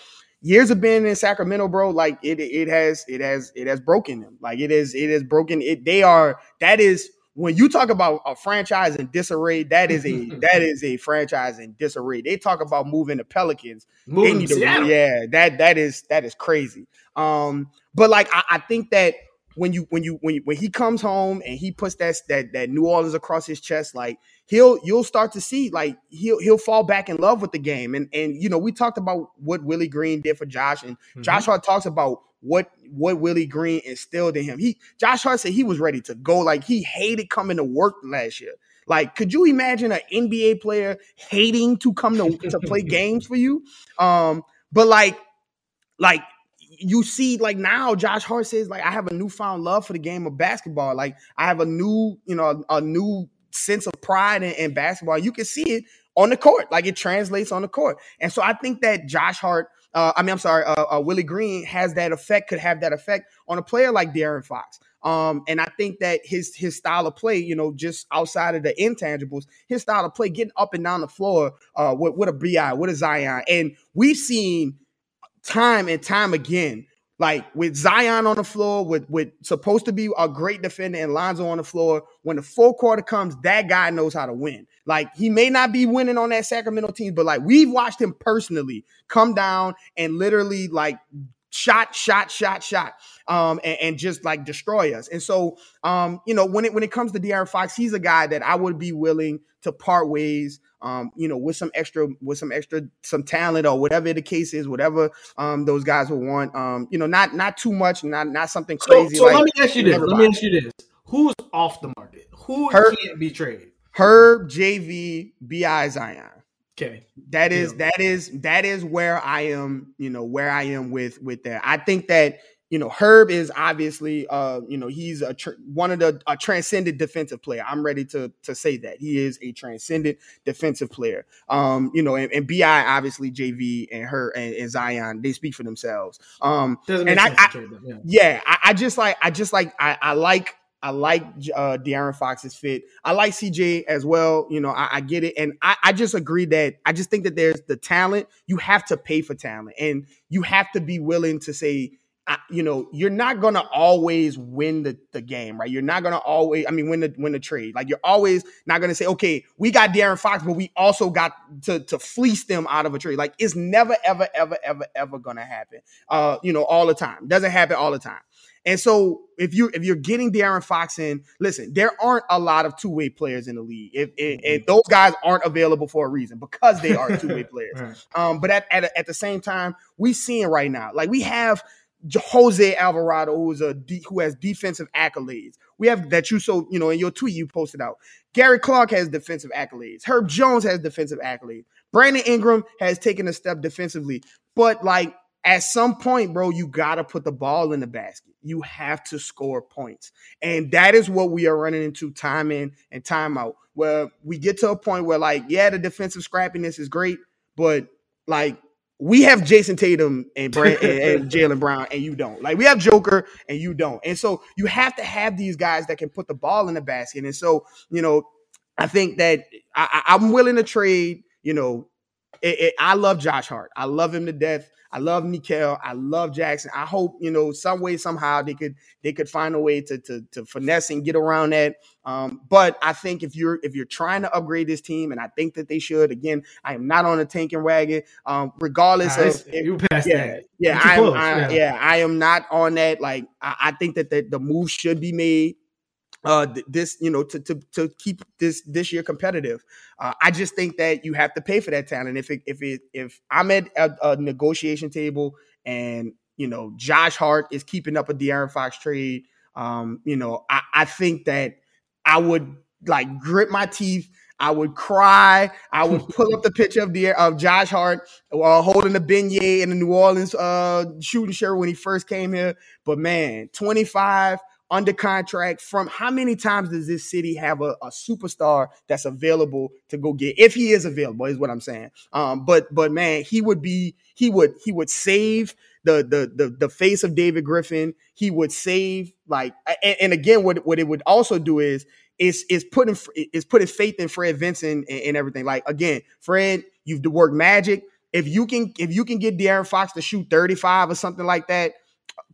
years of being in Sacramento, bro, like it it has it has it has broken them. Like it is it has broken it. They are that is when you talk about a franchise in disarray, that is a (laughs) that is a franchise in disarray. They talk about moving the Pelicans. Moving to, yeah, that that is that is crazy. Um, but like I, I think that when you when you when you, when he comes home and he puts that that that New Orleans across his chest, like he'll you'll start to see like he'll he'll fall back in love with the game. And and you know we talked about what Willie Green did for Josh, and mm-hmm. Josh Hart talks about what what Willie Green instilled in him. He Josh Hart said he was ready to go. Like he hated coming to work last year. Like, could you imagine an NBA player hating to come to, to play (laughs) games for you? Um, but like, like you see, like now, Josh Hart says, like, I have a newfound love for the game of basketball. Like, I have a new, you know, a, a new sense of pride in, in basketball. You can see it on the court, like it translates on the court. And so I think that Josh Hart uh, I mean, I'm sorry, uh, uh, Willie Green has that effect, could have that effect on a player like De'Aaron Fox. Um, and I think that his his style of play, you know, just outside of the intangibles, his style of play, getting up and down the floor uh, with, with a Bi, with a Zion, and we've seen time and time again like with Zion on the floor, with with supposed to be a great defender and Lonzo on the floor, when the full quarter comes, that guy knows how to win. Like he may not be winning on that Sacramento team, but like we've watched him personally come down and literally like shot, shot, shot, shot, um, and, and, just like destroy us. And so, um, you know, when it when it comes to De'Aaron Fox, he's a guy that I would be willing to part ways um, you know, with some extra, with some extra, some talent or whatever the case is, whatever um, those guys will want. Um, you know, not not too much, not not something crazy. So, so like let me ask you this. Let me ask you this: Who's off the market? Who Herb, can't be traded? Herb, JV, Bi, Zion. Okay. That is yeah. that is that is where I am, you know, where I am with with that. I think that you know Herb is obviously uh you know he's a tr- one of the a transcendent defensive player. I'm ready to to say that he is a transcendent defensive player. Um you know and, and Bi obviously JV and her and, and, Zion they speak for themselves. Um and I, I them, yeah, yeah I, I, just like I just like I, I like I like uh, De'Aaron Fox's fit. I like CJ as well. You know, I, I get it, and I, I, just agree that I just think that there's the talent. You have to pay for talent, and you have to be willing to say, I, you know, you're not gonna always win the, the game, right? You're not gonna always, I mean, win the win the trade. Like you're always not gonna say, okay, we got De'Aaron Fox, but we also got to to fleece them out of a trade. Like it's never, ever, ever, ever, ever gonna happen. Uh, you know, all the time. Doesn't happen all the time. And so if you if you're getting De'Aaron Fox in, listen, there aren't a lot of two way players in the league. If, if, if, mm-hmm. those guys aren't available for a reason because they are two way (laughs) players. Um, but at, at at the same time, we seeing right now, like we have Jose Alvarado, who's a who has defensive accolades. We have that you so you know in your tweet you posted out. Gary Clark has defensive accolades. Herb Jones has defensive accolades. Brandon Ingram has taken a step defensively, but like at some point, bro, you got to put the ball in the basket. You have to score points. And that is what we are running into time in and time out, where we get to a point where, like, yeah, the defensive scrappiness is great, but like, we have Jayson Tatum and, Brand, (laughs) and, and Jaylen Brown, and you don't. Like we have Joker, and you don't. And so you have to have these guys that can put the ball in the basket. And so you know, I think that I, I'm willing to trade. You know, it, it, I love Josh Hart. I love him to death. I love Nickeil. I love Jaxson. I hope you know some way somehow they could they could find a way to to, to finesse and get around that. Um, but I think if you're if you're trying to upgrade this team, and I think that they should. Again, I am not on a tanking wagon. Um, regardless of if, you passed yeah, that. Yeah, I, I, yeah. yeah, I am not on that. Like I, I think that the, the move should be made uh, this you know to to to keep this this year competitive. Uh, I just think that you have to pay for that talent. If it, if it, if I'm at a, a, negotiation table and you know Josh Hart is keeping up a De'Aaron Fox trade, um, you know I, I think that I would like grit my teeth. I would cry. I would (laughs) pull up the picture of the of Josh Hart uh, holding the beignet in the New Orleans uh, shooting shirt when he first came here. But man, 25 under contract from how many times does this city have a, a, superstar that's available to go get if he is available is what i'm saying. Um but but man he would be he would he would save the the the, the face of david griffin. He would save like and, and again what what it would also do is is is putting is putting faith in fred vinson and, and everything. Like again fred you've worked magic. If you can if you can get De'Aaron Fox to shoot 35 or something like that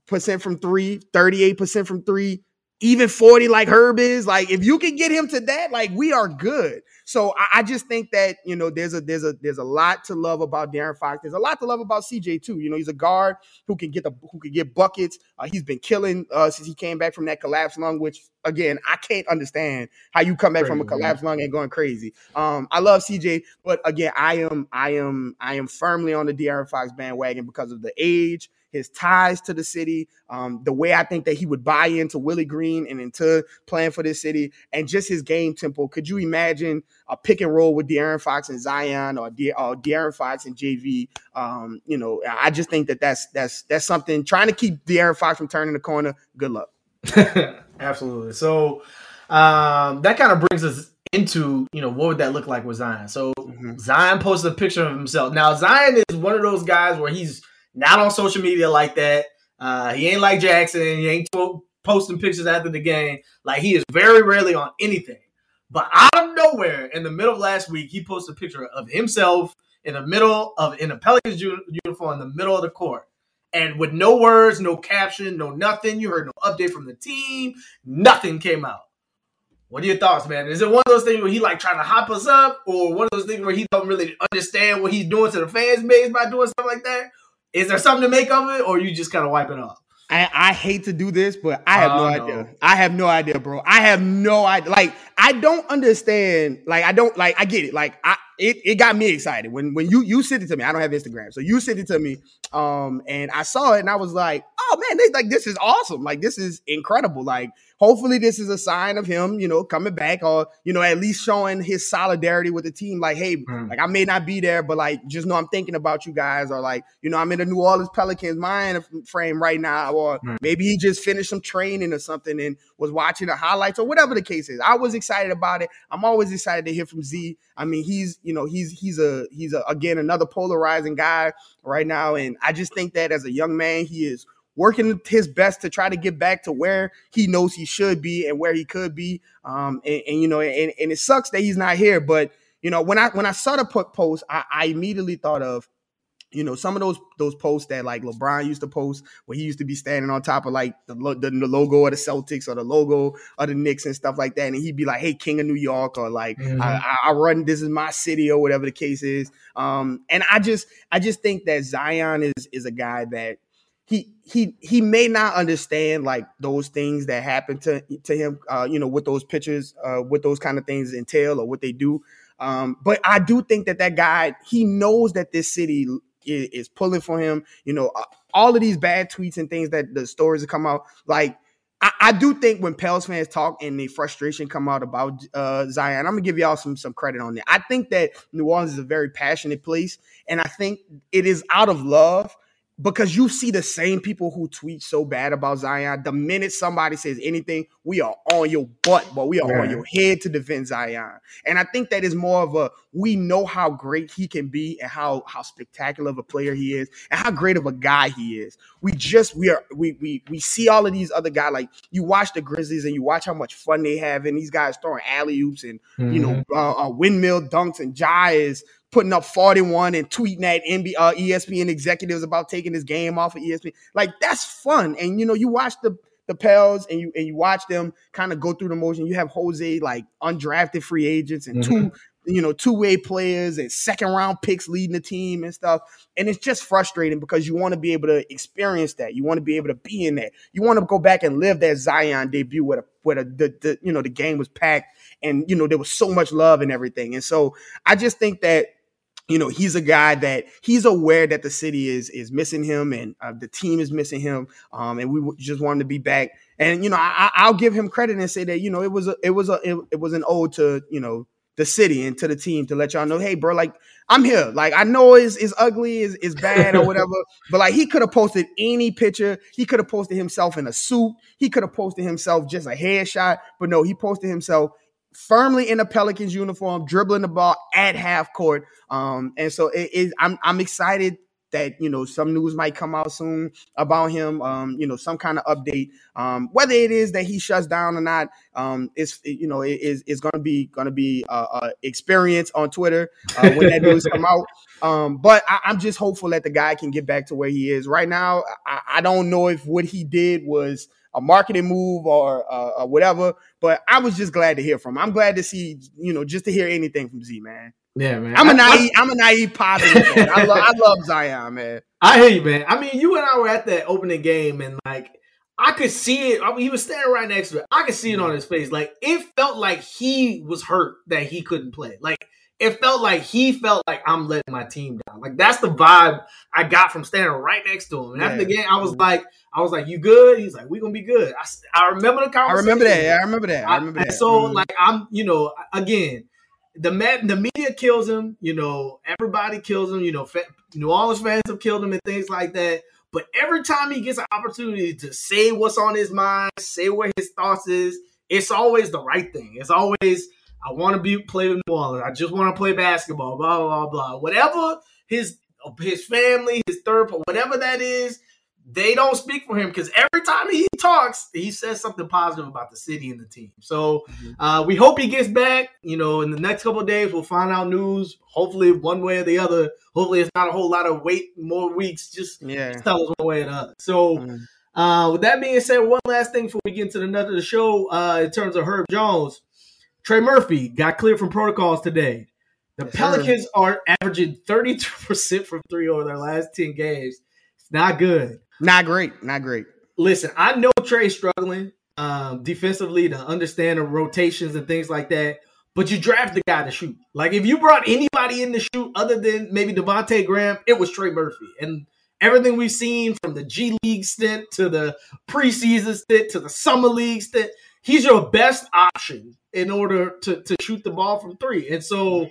percent from three, 38% from three, even 40 like Herb is. Like, if you can get him to that, like we are good. So I, I, just think that you know there's a there's a there's a lot to love about De'Aaron Fox. There's a lot to love about CJ too. You know, he's a guard who can get the who can get buckets. Uh, he's been killing uh, since he came back from that collapsed lung, which again I can't understand how you come back crazy, from a collapsed man. lung and going crazy. Um, I love CJ, but again, I am I am I am firmly on the De'Aaron Fox bandwagon because of the age his ties to the city, um, the way I think that he would buy into Willie Green and into playing for this city, and just his game tempo. Could you imagine a pick and roll with De'Aaron Fox and Zion, or, De- or De'Aaron Fox and JV? Um, you know, I just think that that's that's that's something. Trying to keep De'Aaron Fox from turning the corner. Good luck. (laughs) Absolutely. So um, that kind of brings us into you know what would that look like with Zion. So mm-hmm. Zion posted a picture of himself. Now Zion is one of those guys where he's not on social media like that. Uh, he ain't like Jaxson. He ain't posting pictures after the game. Like he is very rarely on anything. But out of nowhere, in the middle of last week, he posted a picture of himself in the middle of in a Pelicans uniform in the middle of the court. And with no words, no caption, no nothing. You heard no update from the team. Nothing came out. What are your thoughts, man? Is it one of those things where he like trying to hop us up, or one of those things where he don't really understand what he's doing to the fans base by doing stuff like that? Is there something to make of it, or you just kind of wipe it off? I, I, hate to do this, but I have no, no idea. I have no idea, bro. I have no idea. Like, I don't understand. Like, I don't like. I get it. Like, I it, it got me excited when when you you sent it to me. I don't have Instagram, so you sent it to me, um, and I saw it, and I was like, oh man, they like this is awesome. Like, this is incredible. Like, hopefully this is a sign of him, you know, coming back or, you know, at least showing his solidarity with the team. Like, hey, mm. like I may not be there, but like just know I'm thinking about you guys, or like, you know, I'm in the New Orleans Pelicans mind frame right now, or mm. maybe he just finished some training or something and was watching the highlights or whatever the case is. I was excited about it. I'm always excited to hear from Z. I mean, he's, you know, he's he's a he's a again another polarizing guy right now. And I just think that as a young man, he is working his best to try to get back to where he knows he should be and where he could be. Um, and, and you know, and, and, it sucks that he's not here. But you know, when I when I saw the post, I, I immediately thought of you know some of those those posts that like LeBron used to post where he used to be standing on top of like the, the, the logo of the Celtics or the logo of the Knicks and stuff like that, and he'd be like, "Hey, King of New York," or like, mm-hmm. I, "I run this is my city" or whatever the case is. Um, and I just I just think that Zion is is a guy that he he he may not understand like those things that happen to to him uh, you know with those pictures uh, what those kind of things entail or what they do um, but I do think that that guy he knows that this city is, is pulling for him you know uh, all of these bad tweets and things that the stories that come out like I, I, do think when Pels fans talk and the frustration come out about uh, Zion, I'm gonna give y'all some some credit on that. I think that New Orleans is a very passionate place, and I think it is out of love because you see the same people who tweet so bad about Zion. The minute somebody says anything, we are on your butt, but we are yeah. on your head to defend Zion. And I think that is more of a we know how great he can be and how how spectacular of a player he is and how great of a guy he is. We just we are we we we see all of these other guys like you watch the Grizzlies and you watch how much fun they have and these guys throwing alley oops and mm-hmm. you know mm-hmm. uh, uh, windmill dunks and Ja is putting up 41 and tweeting at NBA, uh, ESPN executives about taking his game off of ESPN. Like that's fun. And you know, you watch the the Pels and you and you watch them kind of go through the motion. You have Jose like undrafted free agents and mm-hmm. two you know two way players and second round picks leading the team and stuff. And it's just frustrating because you want to be able to experience that. You want to be able to be in that. You want to go back and live that Zion debut where the where the, the, the you know the game was packed and you know there was so much love and everything. And so I just think that you know he's a guy that he's aware that the city is is missing him and uh, the team is missing him um, and we just want him to be back. And you know I, will give him credit and say that you know it was a it was a it, it, was an ode to you know the city and to the team to let y'all know hey bro like i'm here. Like i know it's, it's ugly is is bad or whatever (laughs) but like he could have posted any picture. He could have posted himself in a suit. He could have posted himself just a headshot but no he posted himself firmly in a Pelicans uniform, dribbling the ball at half court. Um, and so it is. I'm I'm excited that you know some news might come out soon about him. Um, you know, some kind of update. Um, whether it is that he shuts down or not, um, it's you know it is it's going to be going to be a, a, experience on Twitter uh, when that news come out. (laughs) Um, but I, am just hopeful that the guy can get back to where he is right now. I, I don't know if what he did was a marketing move or, uh, or whatever. But I was just glad to hear from him. I'm glad to see, you know, just to hear anything from Z, man. Yeah, man. I'm a naive, I, am a naive positive. I, love, I love Zion, man. (laughs) I hear you, man. I mean, you and I were at that opening game, and like I could see it. I mean, he was standing right next to it. I could see it on his face. Like it felt like he was hurt that he couldn't play. Like it felt like he felt like I'm letting my team down. Like that's the vibe I got from standing right next to him. And yeah. after the game, I was like, I was like, "You good?" He's like, "We gonna be good." I, I remember the conversation. I remember that. Yeah, I remember that. I remember I, that. So mm-hmm. like, I'm you know, again, the the media kills him. You know, everybody kills him. You know, New Orleans fans have killed him and things like that. But every time he gets an opportunity to say what's on his mind, say what his thoughts is, it's always the right thing. It's always I want to be play with New Orleans. I just want to play basketball. Blah blah blah. Whatever his his family, his third, whatever that is, they don't speak for him because every time he talks, he says something positive about the city and the team. So mm-hmm. uh, we hope he gets back. You know, in the next couple days, we'll find out news. Hopefully, one way or the other. Hopefully, it's not a whole lot of wait more weeks. Just, yeah. just tell us one way or the other. So. Mm-hmm. Uh, with that being said, one last thing before we get into the nut of the show, uh, in terms of Herb Jones, Trey Murphy got cleared from protocols today. The yes, Pelicans sir. are averaging 32% from three over their last 10 games. It's not good. Not great. Not great. Listen, I know Trey's struggling um, defensively to understand the rotations and things like that. But you draft the guy to shoot. Like if you brought anybody in to shoot other than maybe Devonte Graham, it was Trey Murphy. And everything we've seen from the G League stint to the preseason stint to the summer league stint, he's your best option in order to to shoot the ball from three. And so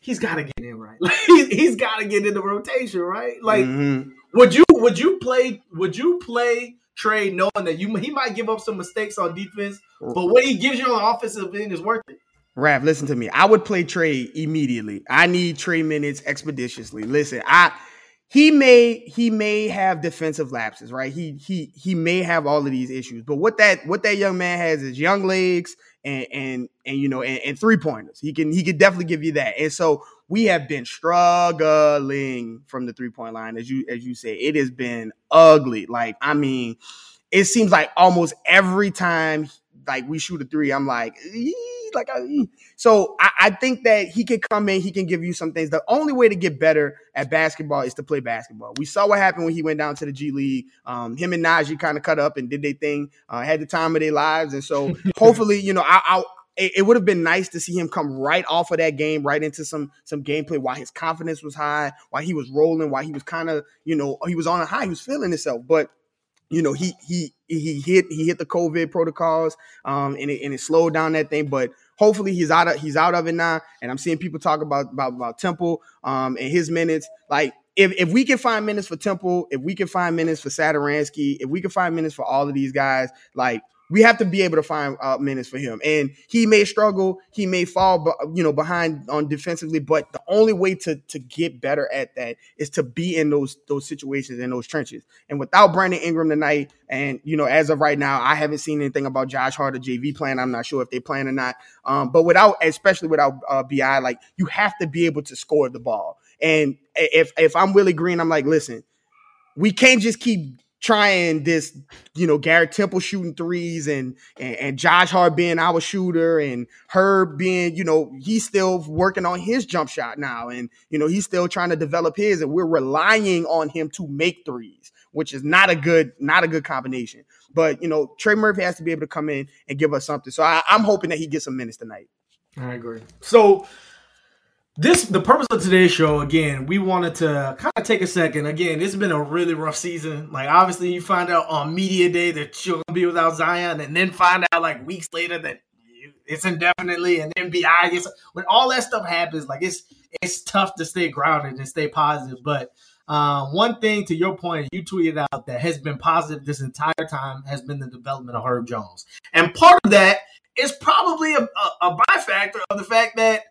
he's got to get in right. (laughs) Like he's, he's got to get in the rotation, right? Like mm-hmm. would you would you play would you play Trey knowing that you he might give up some mistakes on defense, but what he gives you on the offensive end is worth it. Raph, listen to me. I would play Trey immediately. I need Trey minutes expeditiously. Listen, I he may he may have defensive lapses, right? He he he may have all of these issues, but what that what that young man has is young legs and and and you know and, and three pointers. He can he can definitely give you that. And so we have been struggling from the three point line, as you as you say. It has been ugly. Like I mean, it seems like almost every time like we shoot a three, I'm like. Ee like, I, so I, I, think that he can come in, he can give you some things. The only way to get better at basketball is to play basketball. We saw what happened when he went down to the G League. Um, him and Naji kind of cut up and did their thing, uh, had the time of their lives, and so (laughs) hopefully, you know, I, I it, would have been nice to see him come right off of that game, right into some some gameplay while his confidence was high, while he was rolling, while he was kind of, you know, he was on a high, he was feeling himself. But you know, he he he hit he hit the COVID protocols, um, and it, and it slowed down that thing. But hopefully he's out of he's out of it now. And I'm seeing people talk about about, about Temple um, and his minutes. Like if, if we can find minutes for Temple, if we can find minutes for Satoransky, if we can find minutes for all of these guys, like we have to be able to find uh, minutes for him. And he may struggle, he may fall, you know, behind on defensively. But the only way to to get better at that is to be in those those situations in those trenches. And without Brandon Ingram tonight, and you know, as of right now, I haven't seen anything about Josh Hart or JV plan. I'm not sure if they plan or not. Um, but without, especially without uh, Bi, like you have to be able to score the ball. And if if I'm Willie Green, I'm like, listen, we can't just keep trying this, you know, Garrett Temple shooting threes and, and, and Josh Hart being our shooter and Herb being, you know, he's still working on his jump shot now. And, you know, he's still trying to develop his and we're relying on him to make threes, which is not a good, not a good combination. But, you know, Trey Murphy has to be able to come in and give us something. So I, I'm hoping that he gets some minutes tonight. I agree. So this the purpose of today's show again we wanted to kind of take a second. Again it's been a really rough season. Like obviously you find out on media day that you're gonna be without zion and then find out like weeks later that it's indefinitely and then bi gets when all that stuff happens like it's it's tough to stay grounded and stay positive. But uh, one thing to your point you tweeted out that has been positive this entire time has been the development of herb jones. And part of that is probably a, a, a of the fact that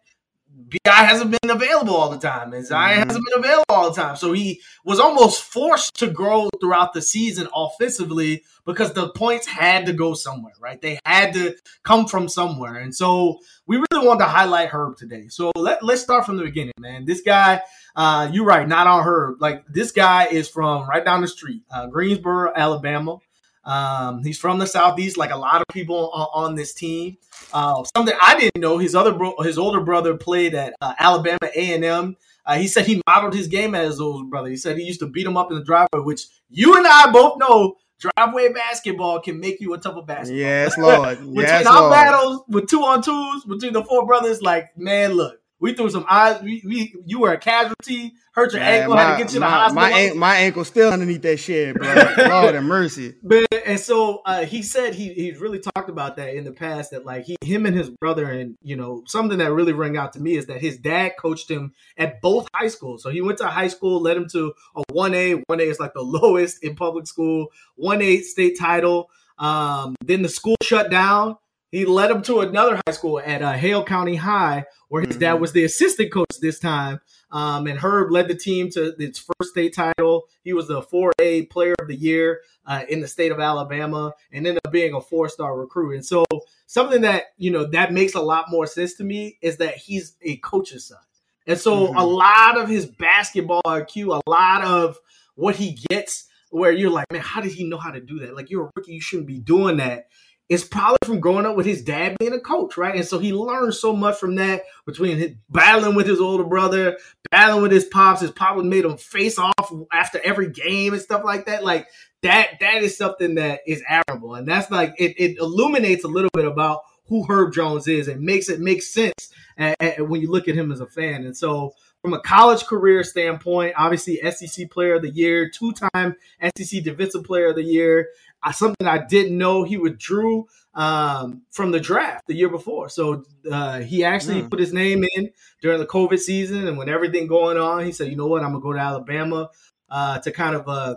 Bi hasn't been available all the time, and Zion mm-hmm. hasn't been available all the time. So he was almost forced to grow throughout the season offensively because the points had to go somewhere, right? They had to come from somewhere, and so we really wanted to highlight Herb today. So let let's start from the beginning, man. This guy, uh, you're right, not on Herb. Like this guy is from right down the street, uh, Greensboro, Alabama. Um, he's from the southeast, like a lot of people on, on this team. Uh, something I didn't know: his other bro- his older brother played at uh, Alabama A and M. Uh, he said he modeled his game as his older brother. He said he used to beat him up in the driveway, which you and I both know driveway basketball can make you a tough of basketball. Yes, (laughs) Lord. between yes, our Lord. battles with two on twos between the four brothers, like man, look, we threw some eyes. We, we you were a casualty, hurt your Man, ankle, my, had to get you to the hospital. My, an- my ankle still underneath that shed, bro. (laughs) Lord have mercy. But and so uh, he said he he's really talked about that in the past that like he him and his brother and you know something that really rang out to me is that his dad coached him at both high schools. So he went to high school, led him to a one A. One A is like the (laughs) lowest in public school. One A state title. Um, then the school shut down. He led him to another high school at uh, Hale County High, where his mm-hmm. dad was the assistant coach this time. Um, and Herb led the team to its first state title. He was the 4A Player of the Year uh, in the state of Alabama, and ended up being a four-star recruit. And so, something that you know that makes a lot more sense to me is that he's a coach's son, and so mm-hmm. a lot of his basketball IQ, a lot of what he gets, where you're like, man, how did he know how to do that? Like you're a rookie, you shouldn't be doing that it's probably from growing up with his dad being a coach, right? And so he learned so much from that between his, battling with his older brother, battling with his pops. His pop made him face off after every game and stuff like that. Like that, that is something that is admirable. And that's like, it, it illuminates a little bit about who Herb Jones is and makes it make sense when you look at him as a fan. And so from a college career standpoint, obviously SEC Player of the Year, two-time SEC Defensive Player of the Year, I, something I didn't know he withdrew um, from the draft the year before. So uh, he actually mm. put his name in during the COVID season, and when everything going on, he said, "You know what? I'm gonna go to Alabama uh, to kind of uh,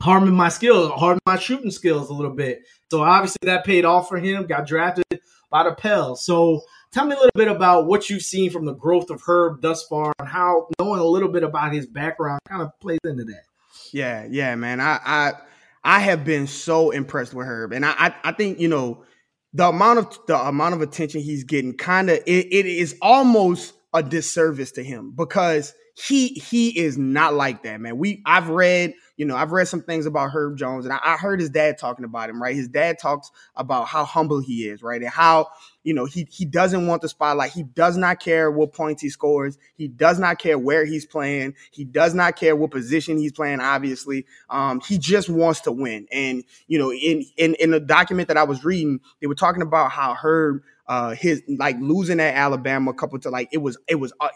harden my skills, harden my shooting skills a little bit." So obviously that paid off for him. Got drafted by the Pels. So tell me a little bit about what you've seen from the growth of Herb thus far, and how knowing a little bit about his background kind of plays into that. Yeah, yeah, man. I I I have been so impressed with Herb, and I I, I think you know the amount of the amount of attention he's getting kind of it, it is almost a disservice to him because he he is not like that, man. We I've read, you know, I've read some things about Herb Jones, and I, I, heard his dad talking about him, right? His dad talks about how humble he is, right, and how you know he he doesn't want the spotlight. He does not care what points he scores. He does not care where he's playing. He does not care what position he's playing. Obviously, um, he just wants to win. And you know, in in in the document that I was reading, they were talking about how Herb uh his like losing at Alabama a couple to like it was it was uh,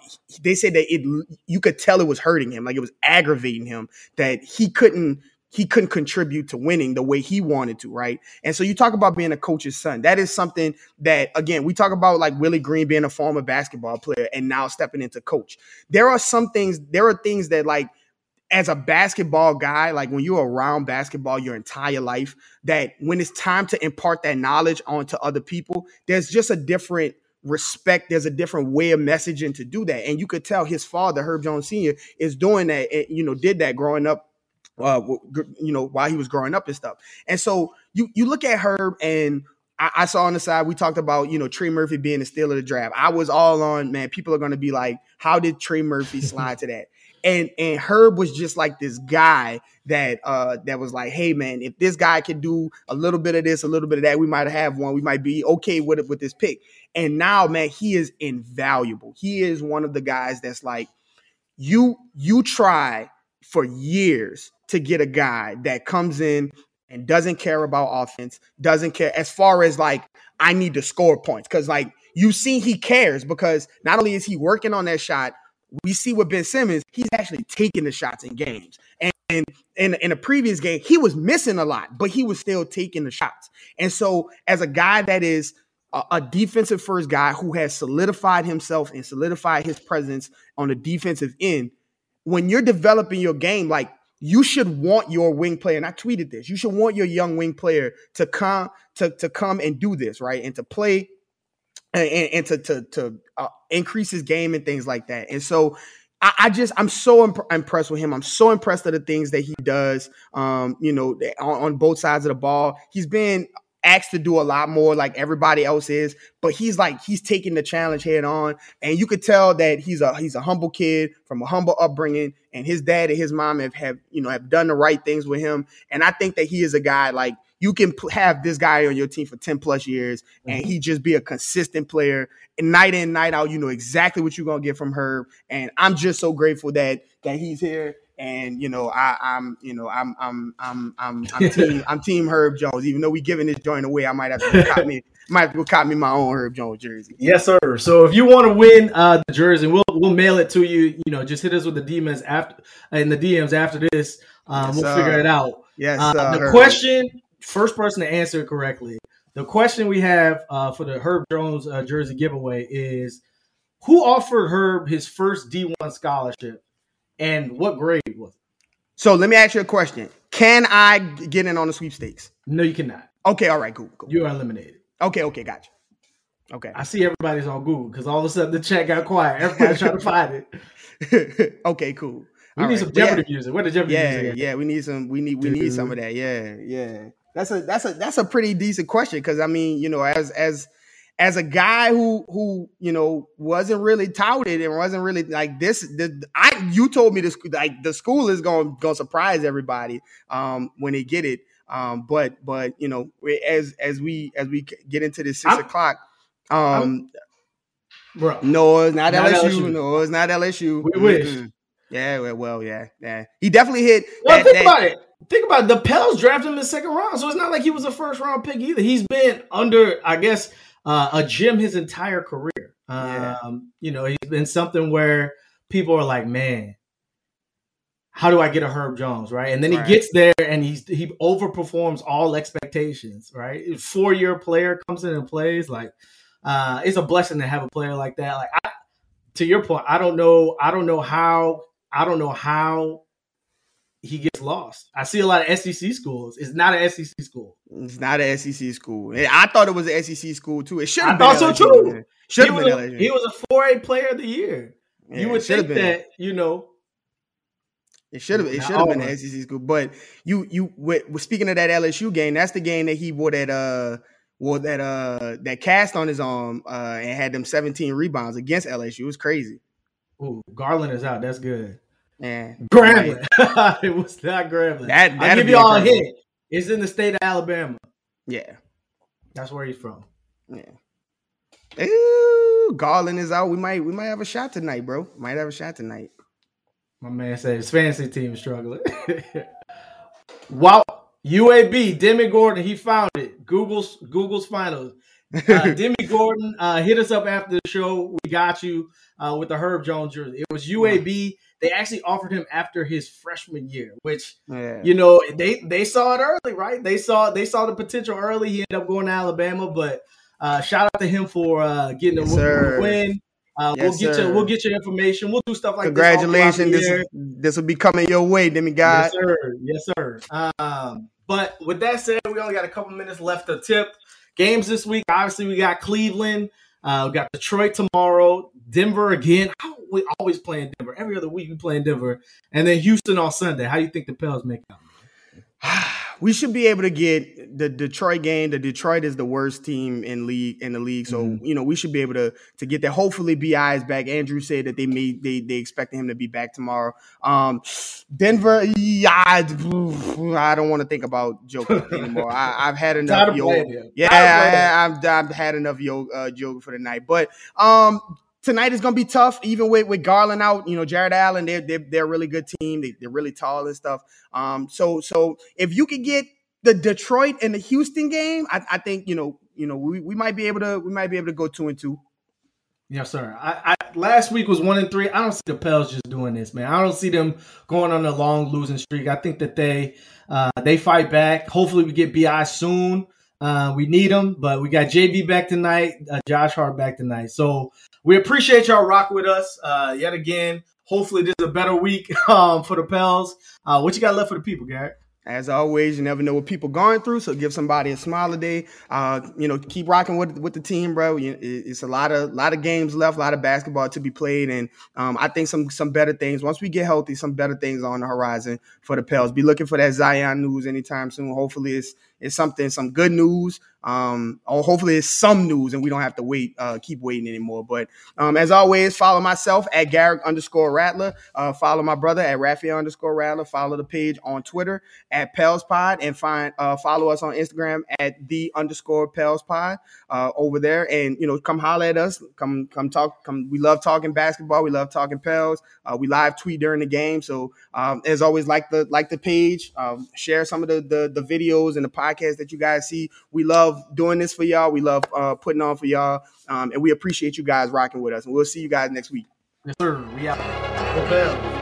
they said that it you could tell it was hurting him like it was aggravating him that he couldn't he couldn't contribute to winning the way he wanted to, right? And so you talk about being a coach's son. That is something that, again, we talk about like Willie Green being a former basketball player and now stepping into coach. There are some things, there are things that like as a basketball guy, like when you're around basketball your entire life, that when it's time to impart that knowledge onto other people, there's just a different respect. There's a different way of messaging to do that. And you could tell his father, Herb Jones Sr., is doing that, and, you know, did that growing up, uh, you know, while he was growing up and stuff. And so you you look at Herb and I, saw on the side we talked about you know Trey Murphy being the steal of the draft. I was all on man. People are going to be like, how did Trey Murphy (laughs) slide to that? And and Herb was just like this guy that uh that was like, hey man, if this guy can do a little bit of this, a little bit of that, we might have one. We might be okay with it with this pick. And now, man, he is invaluable. He is one of the guys that's like, you you try for years to get a guy that comes in and doesn't care about offense, doesn't care as far as like I need to score points because like you see he cares because not only is he working on that shot we see with Ben Simmons, he's actually taking the shots in games. And, and in, in a previous game, he was missing a lot, but he was still taking the shots. And so, as a guy that is a, a defensive first guy who has solidified himself and solidified his presence on the defensive end, when you're developing your game, like you should want your wing player, and I tweeted this, you should want your young wing player to come to, to come and do this, right? And to play and, and to to to uh, increase his game and things like that. And so I, I just I'm so imp- impressed with him. I'm so impressed with the things that he does. Um, you know, on, on both sides of the ball, he's been asked to do a lot more like everybody else is but he's like he's taking the challenge head on and you could tell that he's a he's a humble kid from a humble upbringing and his dad and his mom have, have you know have done the right things with him and i think that he is a guy like you can have this guy on your team for 10 plus years and mm-hmm. he just be a consistent player and night in night out you know exactly what you're going to get from her and i'm just so grateful that that he's here and you know I, am you know I'm I'm I'm I'm I'm (laughs) team I'm team Herb Jones. Even though we giving this joint away, I might have to cop me (laughs) might have to cop me my own Herb Jones jersey. Yes, sir. So if you want to win uh, the jersey, we'll we'll mail it to you. You know, just hit us with the DMs after in the DMs after this. Um, yes, we'll figure it out. Yes. Uh, the Herb. question first person to answer correctly. The question we have uh, for the Herb Jones uh, jersey giveaway is who offered Herb his first D1 scholarship and what grade was it? So let me ask you a question. Can I get in on the sweepstakes? No, you cannot. Okay, all right, cool. cool. You're eliminated. Okay, okay, gotcha. Okay. I see everybody's on Google because all of a sudden the chat got quiet. Everybody's trying to find it. (laughs) okay, cool. We all need right. some Jeopardy yeah. music. What the Jeopardy yeah, music? Yeah, we need some. We need we need some of that. Yeah, yeah. That's a that's a that's a pretty decent question because I mean, you know, as as as a guy who who you know wasn't really touted and wasn't really like this, the, I you told me this like the school is going to surprise everybody um when they get it. Um, but but you know as as we as we get into this 6 I'm, o'clock, um, bro, no, it's not, not LSU. LSU. No, it's not LSU. We mm-hmm. wish. Yeah, well, well, yeah, yeah. He definitely hit. Well, that, think that, about it think about it, the Pels drafted him in the second round, so it's not like he was a first round pick either. He's been under, I guess, uh, a gym his entire career. Yeah. Um, you know, he's been something where people are like, man, how do I get a Herb Jones, right? And then he gets there and he's he overperforms all expectations, right? Four year player comes in and plays like uh, it's a blessing to have a player like that. Like I, to your point, I don't know, I don't know how, I don't know how he gets lost. I see a lot of SEC schools. It's not an SEC school. It's not an SEC school. I thought it was an SEC school too. It should I have been. thought so, too. Should he have was, been a, he was a four A player of the year. Yeah, you would think been. that you know. It should have. It should have been an SEC school. But you, you. With, speaking of that LSU game, that's the game that he wore that uh wore that uh that cast on his arm uh and had them 17 rebounds against LSU. It was crazy. Ooh, Garland is out. That's good. Man, Grambling. (laughs) it was not Grambling. That- I'll give you all a hint. It's in the state of Alabama. Yeah, That's where he's from. yeah. Ooh, Garland is out. We might we might have a shot tonight, bro. Might have a shot tonight. My man said his fantasy team is struggling. (laughs) wow. UAB, Demi Gordon, he found it. Google's Google's finals. Uh, (laughs) Demi Gordon, uh, hit us up after the show. We got you uh, with the Herb Jones jersey. It was UAB. They actually offered him after his freshman year, which yeah. you know they they saw it early, right? They saw they saw the potential early. He ended up going to Alabama, but uh, shout out to him for uh, getting a Yes, win- sir. win. Uh, Yes, we'll get sir. you we'll get your information. We'll do stuff like that. Congratulations. This This this will be coming your way, Demi God. Yes, sir. Yes, sir. Um, but with that said, we only got a couple minutes left to tip. Games this week, obviously, we got Cleveland. Uh, we got Detroit tomorrow, Denver again. How we always playing Denver. Every other week we playing Denver, and then Houston on Sunday. How you think the Pels make out? (sighs) we should be able to get the Detroit game. The Detroit is the worst team in league in the league, so Mhm. you know we should be able to to get that. Hopefully, Bi is back. Andrew said that they made they they expecting him to be back tomorrow. Um, Denver, yeah, I, I don't want to think about Joker (laughs) anymore. I, I've had enough. of Yo, playing him. yeah, Tired of playing him. I, I've, I've had enough yo uh, Joker for the night. But um, tonight is gonna be tough, even with with Garland out. You know, Jarrett Allen, they're they're, they're a really good team. They, they're really tall and stuff. Um, so so if you could get the Detroit and the Houston game, I, I think you know you know we, we might be able to we might be able to go two and two. Yes, sir. I, I last week was one and three. I don't see the Pels just doing this, man. I don't see them going on a long losing streak. I think that they uh, they fight back. Hopefully, we get Bi soon. Uh, we need them, but we got JV back tonight, uh, Josh Hart back tonight. So we appreciate y'all rock with us uh, yet again. Hopefully, this is a better week (laughs) um, for the Pels. Uh, what you got left for the people, Garrett? As always, you never know what people going through, so give somebody a smile a day. Uh, you know, keep rocking with with the team, bro. It's a lot of lot of games left, a lot of basketball to be played, and um, I think some some better things. Once we get healthy, some better things on the horizon for the Pels. Be looking for that Zion news anytime soon. Hopefully, it's it's something some good news. Um, or hopefully it's some news, and we don't have to wait, uh, keep waiting anymore. But um, as always, follow myself at Garrick underscore Rattler. Uh, follow my brother at Raphael underscore Rattler. Follow the page on Twitter at Pels Pod and find uh, follow us on Instagram at the underscore Pels Pod uh, over there. And you know, come holler at us. Come come talk. Come. We love talking basketball. We love talking Pels. Uh, we live tweet during the game. So um, as always, like the like the page. Um, share some of the, the the videos and the podcasts that you guys see. We love doing this for y'all. We love uh, putting on for y'all. Um, and we appreciate you guys rocking with us. And we'll see you guys next week. Yes, sir. We out. The Pels.